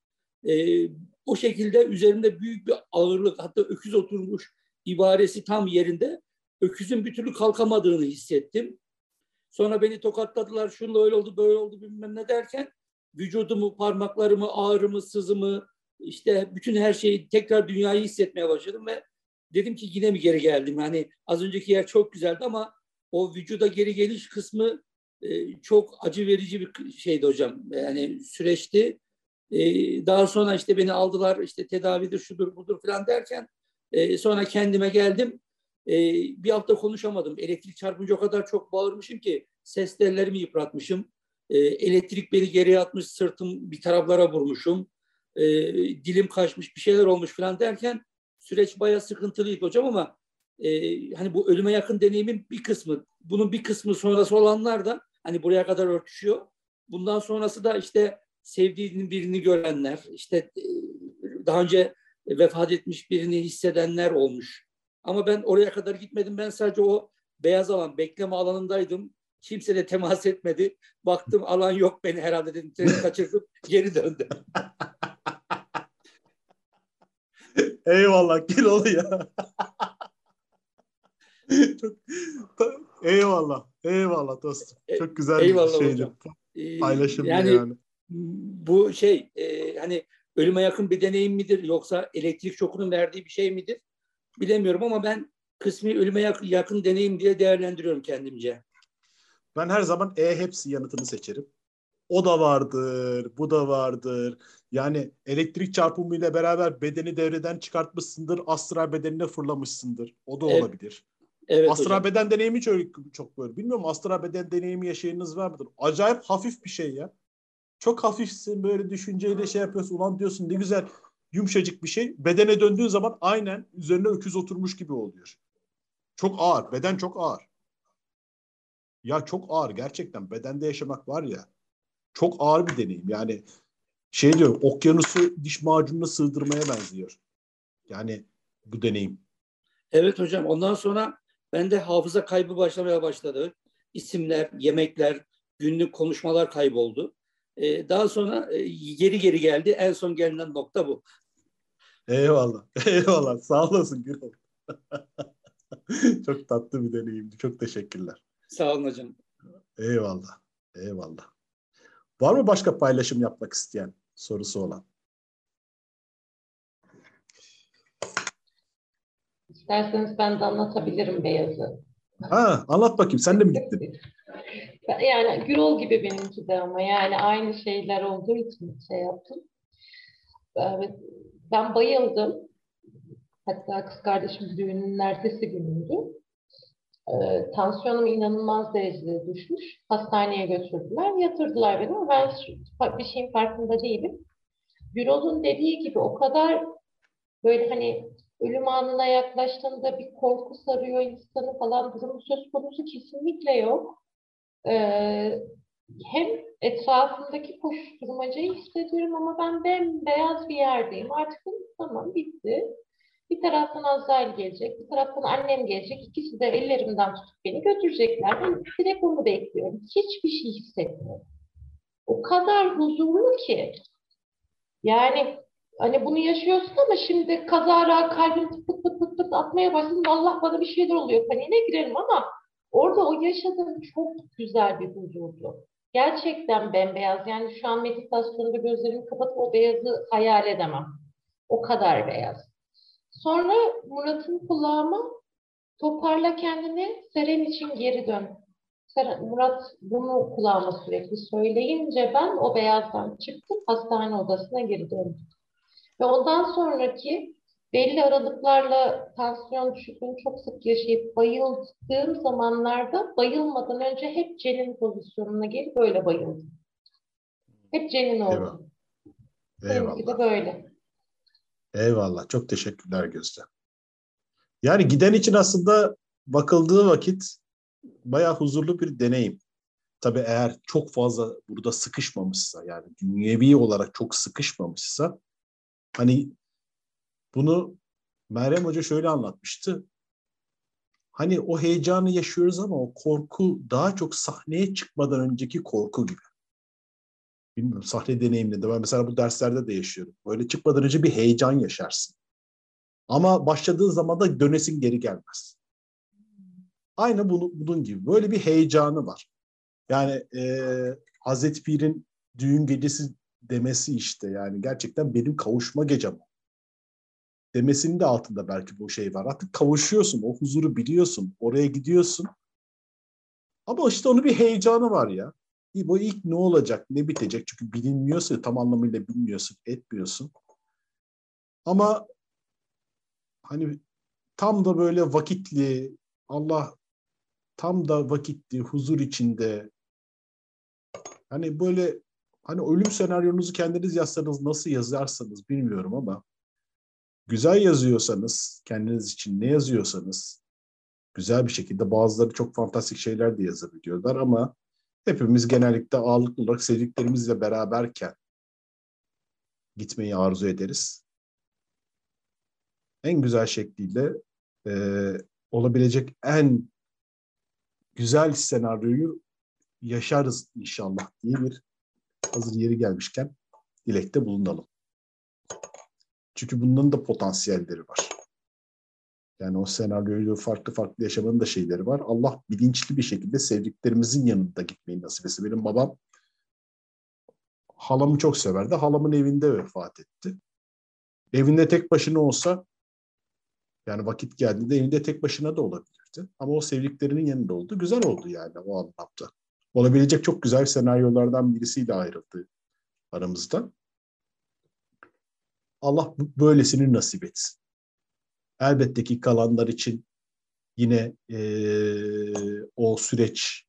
E, o şekilde üzerinde büyük bir ağırlık hatta öküz oturmuş ibaresi tam yerinde öküzün bir türlü kalkamadığını hissettim. Sonra beni tokatladılar şunla öyle oldu böyle oldu bilmem ne derken vücudumu, parmaklarımı, ağrımı, sızımı işte bütün her şeyi tekrar dünyayı hissetmeye başladım ve dedim ki yine mi geri geldim? Yani az önceki yer çok güzeldi ama o vücuda geri geliş kısmı e, çok acı verici bir şeydi hocam. Yani süreçti. E, daha sonra işte beni aldılar işte tedavidir şudur budur falan derken e, sonra kendime geldim. E, bir hafta konuşamadım. Elektrik çarpınca o kadar çok bağırmışım ki ses tellerimi yıpratmışım. E, elektrik beni geriye atmış, sırtım bir taraflara vurmuşum. E, dilim kaçmış, bir şeyler olmuş falan derken süreç bayağı sıkıntılıydı hocam ama e, hani bu ölüme yakın deneyimin bir kısmı, bunun bir kısmı sonrası olanlar da hani buraya kadar örtüşüyor. Bundan sonrası da işte sevdiğinin birini görenler, işte e, daha önce vefat etmiş birini hissedenler olmuş. Ama ben oraya kadar gitmedim. Ben sadece o beyaz alan, bekleme alanındaydım. Kimse de temas etmedi. Baktım alan yok beni herhalde dedim. Treni kaçırdım. Geri döndüm. Eyvallah Kilolu ya. Çok, eyvallah. Eyvallah dostum. E, Çok güzel eyvallah bir şeydi. Hocam. Ee, Paylaşım yani, yani. Bu şey e, hani ölüme yakın bir deneyim midir yoksa elektrik şokunun verdiği bir şey midir? Bilemiyorum ama ben kısmi ölüme yakın, yakın deneyim diye değerlendiriyorum kendimce. Ben her zaman E hepsi yanıtını seçerim. O da vardır, bu da vardır. Yani elektrik çarpımıyla beraber bedeni devreden çıkartmışsındır, astral bedenine fırlamışsındır. O da evet. olabilir. Evet astral hocam. beden deneyimi çok, çok böyle. Bilmiyorum astral beden deneyimi yaşayanınız var mıdır? Acayip hafif bir şey ya. Çok hafifsin böyle düşünceyle şey yapıyorsun. Ulan diyorsun ne güzel yumuşacık bir şey. Bedene döndüğün zaman aynen üzerine öküz oturmuş gibi oluyor. Çok ağır. Beden çok ağır. Ya çok ağır gerçekten. Bedende yaşamak var ya. Çok ağır bir deneyim. Yani şey diyorum okyanusu diş macununa sığdırmaya benziyor. Yani bu deneyim. Evet hocam ondan sonra bende hafıza kaybı başlamaya başladı. İsimler, yemekler, günlük konuşmalar kayboldu. Ee, daha sonra e, geri geri geldi. En son gelinen nokta bu. Eyvallah. Eyvallah. Sağ olasın Gürol. Çok tatlı bir deneyimdi. Çok teşekkürler. Sağ olun hocam. Eyvallah. Eyvallah. Var mı başka paylaşım yapmak isteyen sorusu olan? İsterseniz ben de anlatabilirim Beyaz'ı. Ha, anlat bakayım. Sen de mi gittin? yani Gürol gibi benimki de ama yani aynı şeyler olduğu için şey yaptım. Ben bayıldım. Hatta kız kardeşim düğünün ertesi günüydü. Ee, tansiyonum inanılmaz derecede düşmüş. Hastaneye götürdüler, yatırdılar beni ama ben bir şeyin farkında değilim. Gürol'un dediği gibi o kadar böyle hani ölüm anına yaklaştığında bir korku sarıyor insanı falan durumu söz konusu kesinlikle yok. Ee, hem etrafındaki koşturmacayı hissediyorum ama ben bembeyaz bir yerdeyim. Artık tamam bitti. Bir taraftan Azrail gelecek, bir taraftan annem gelecek. İkisi de ellerimden tutup beni götürecekler. Ben direkt onu bekliyorum. Hiçbir şey hissetmiyorum. O kadar huzurlu ki. Yani hani bunu yaşıyorsun ama şimdi kazara kalbin tık tık tık tık tık atmaya başladın. Allah bana bir şeyler oluyor. Paniğine girerim ama orada o yaşadığım çok güzel bir huzurdu. Gerçekten bembeyaz. Yani şu an meditasyonda gözlerimi kapatıp o beyazı hayal edemem. O kadar beyaz. Sonra Murat'ın kulağıma toparla kendini Seren için geri dön. Seren, Murat bunu kulağıma sürekli söyleyince ben o beyazdan çıktım hastane odasına geri döndüm. Ve ondan sonraki belli aralıklarla tansiyon düşüklüğünü çok sık yaşayıp bayıldığım zamanlarda bayılmadan önce hep cenin pozisyonuna gelip böyle bayıldım. Hep cenin oldum. Eyvallah. Eyvallah. de böyle. Eyvallah. Çok teşekkürler Gözde. Yani giden için aslında bakıldığı vakit bayağı huzurlu bir deneyim. Tabii eğer çok fazla burada sıkışmamışsa yani dünyevi olarak çok sıkışmamışsa hani bunu Meryem Hoca şöyle anlatmıştı. Hani o heyecanı yaşıyoruz ama o korku daha çok sahneye çıkmadan önceki korku gibi. Bilmiyorum sahne deneyiminde ben mesela bu derslerde de yaşıyorum. Böyle çıkmadan önce bir heyecan yaşarsın. Ama başladığı zaman da dönesin geri gelmez. Aynı bunu, bunun gibi. Böyle bir heyecanı var. Yani e, Hazreti Pir'in düğün gecesi demesi işte yani gerçekten benim kavuşma gecem demesinin de altında belki bu şey var. Artık kavuşuyorsun, o huzuru biliyorsun, oraya gidiyorsun. Ama işte onun bir heyecanı var ya. Bu ilk ne olacak, ne bitecek? Çünkü bilinmiyorsa tam anlamıyla bilmiyorsun, etmiyorsun. Ama hani tam da böyle vakitli, Allah tam da vakitli, huzur içinde. Hani böyle hani ölüm senaryonuzu kendiniz yazsanız nasıl yazarsanız bilmiyorum ama güzel yazıyorsanız, kendiniz için ne yazıyorsanız güzel bir şekilde bazıları çok fantastik şeyler de yazabiliyorlar ama hepimiz genellikle ağırlıklı olarak sevdiklerimizle beraberken gitmeyi arzu ederiz. En güzel şekliyle e, olabilecek en güzel senaryoyu yaşarız inşallah diye bir hazır yeri gelmişken dilekte bulunalım. Çünkü bunların da potansiyelleri var. Yani o senaryoyu farklı farklı yaşamanın da şeyleri var. Allah bilinçli bir şekilde sevdiklerimizin yanında gitmeyi nasip etse. Benim babam halamı çok severdi. Halamın evinde vefat etti. Evinde tek başına olsa yani vakit geldiğinde evinde tek başına da olabilirdi. Ama o sevdiklerinin yanında oldu. Güzel oldu yani o anlamda. Olabilecek çok güzel senaryolardan birisiyle ayrıldı aramızda. Allah böylesini nasip etsin. Elbette ki kalanlar için yine e, o süreç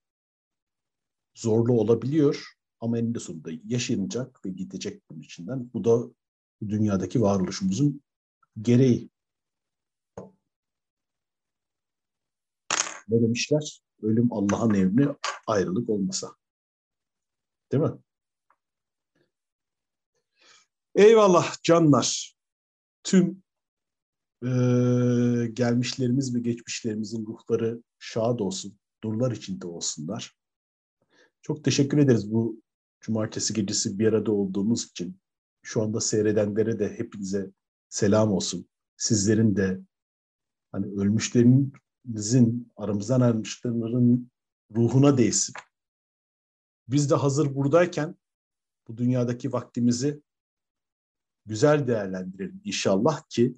zorlu olabiliyor ama eninde sonunda yaşanacak ve gidecek bunun içinden. Bu da dünyadaki varoluşumuzun gereği. Ne demişler? Ölüm Allah'ın emri, ayrılık olmasa. Değil mi? Eyvallah canlar. Tüm e, gelmişlerimiz ve geçmişlerimizin ruhları şad olsun, nurlar içinde olsunlar. Çok teşekkür ederiz bu cumartesi gecesi bir arada olduğumuz için. Şu anda seyredenlere de hepinize selam olsun. Sizlerin de hani ölmüşlerinizin, aramızdan ayrılmışların ruhuna değsin. Biz de hazır buradayken bu dünyadaki vaktimizi güzel değerlendirelim inşallah ki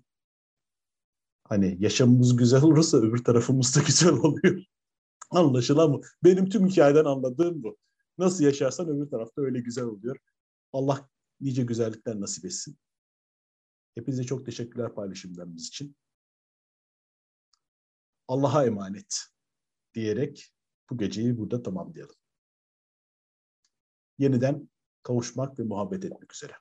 hani yaşamımız güzel olursa öbür tarafımız da güzel oluyor. Anlaşılan mı? Benim tüm hikayeden anladığım bu. Nasıl yaşarsan öbür tarafta öyle güzel oluyor. Allah nice güzellikler nasip etsin. Hepinize çok teşekkürler paylaşımlarınız için. Allah'a emanet diyerek bu geceyi burada tamamlayalım. Yeniden kavuşmak ve muhabbet etmek üzere.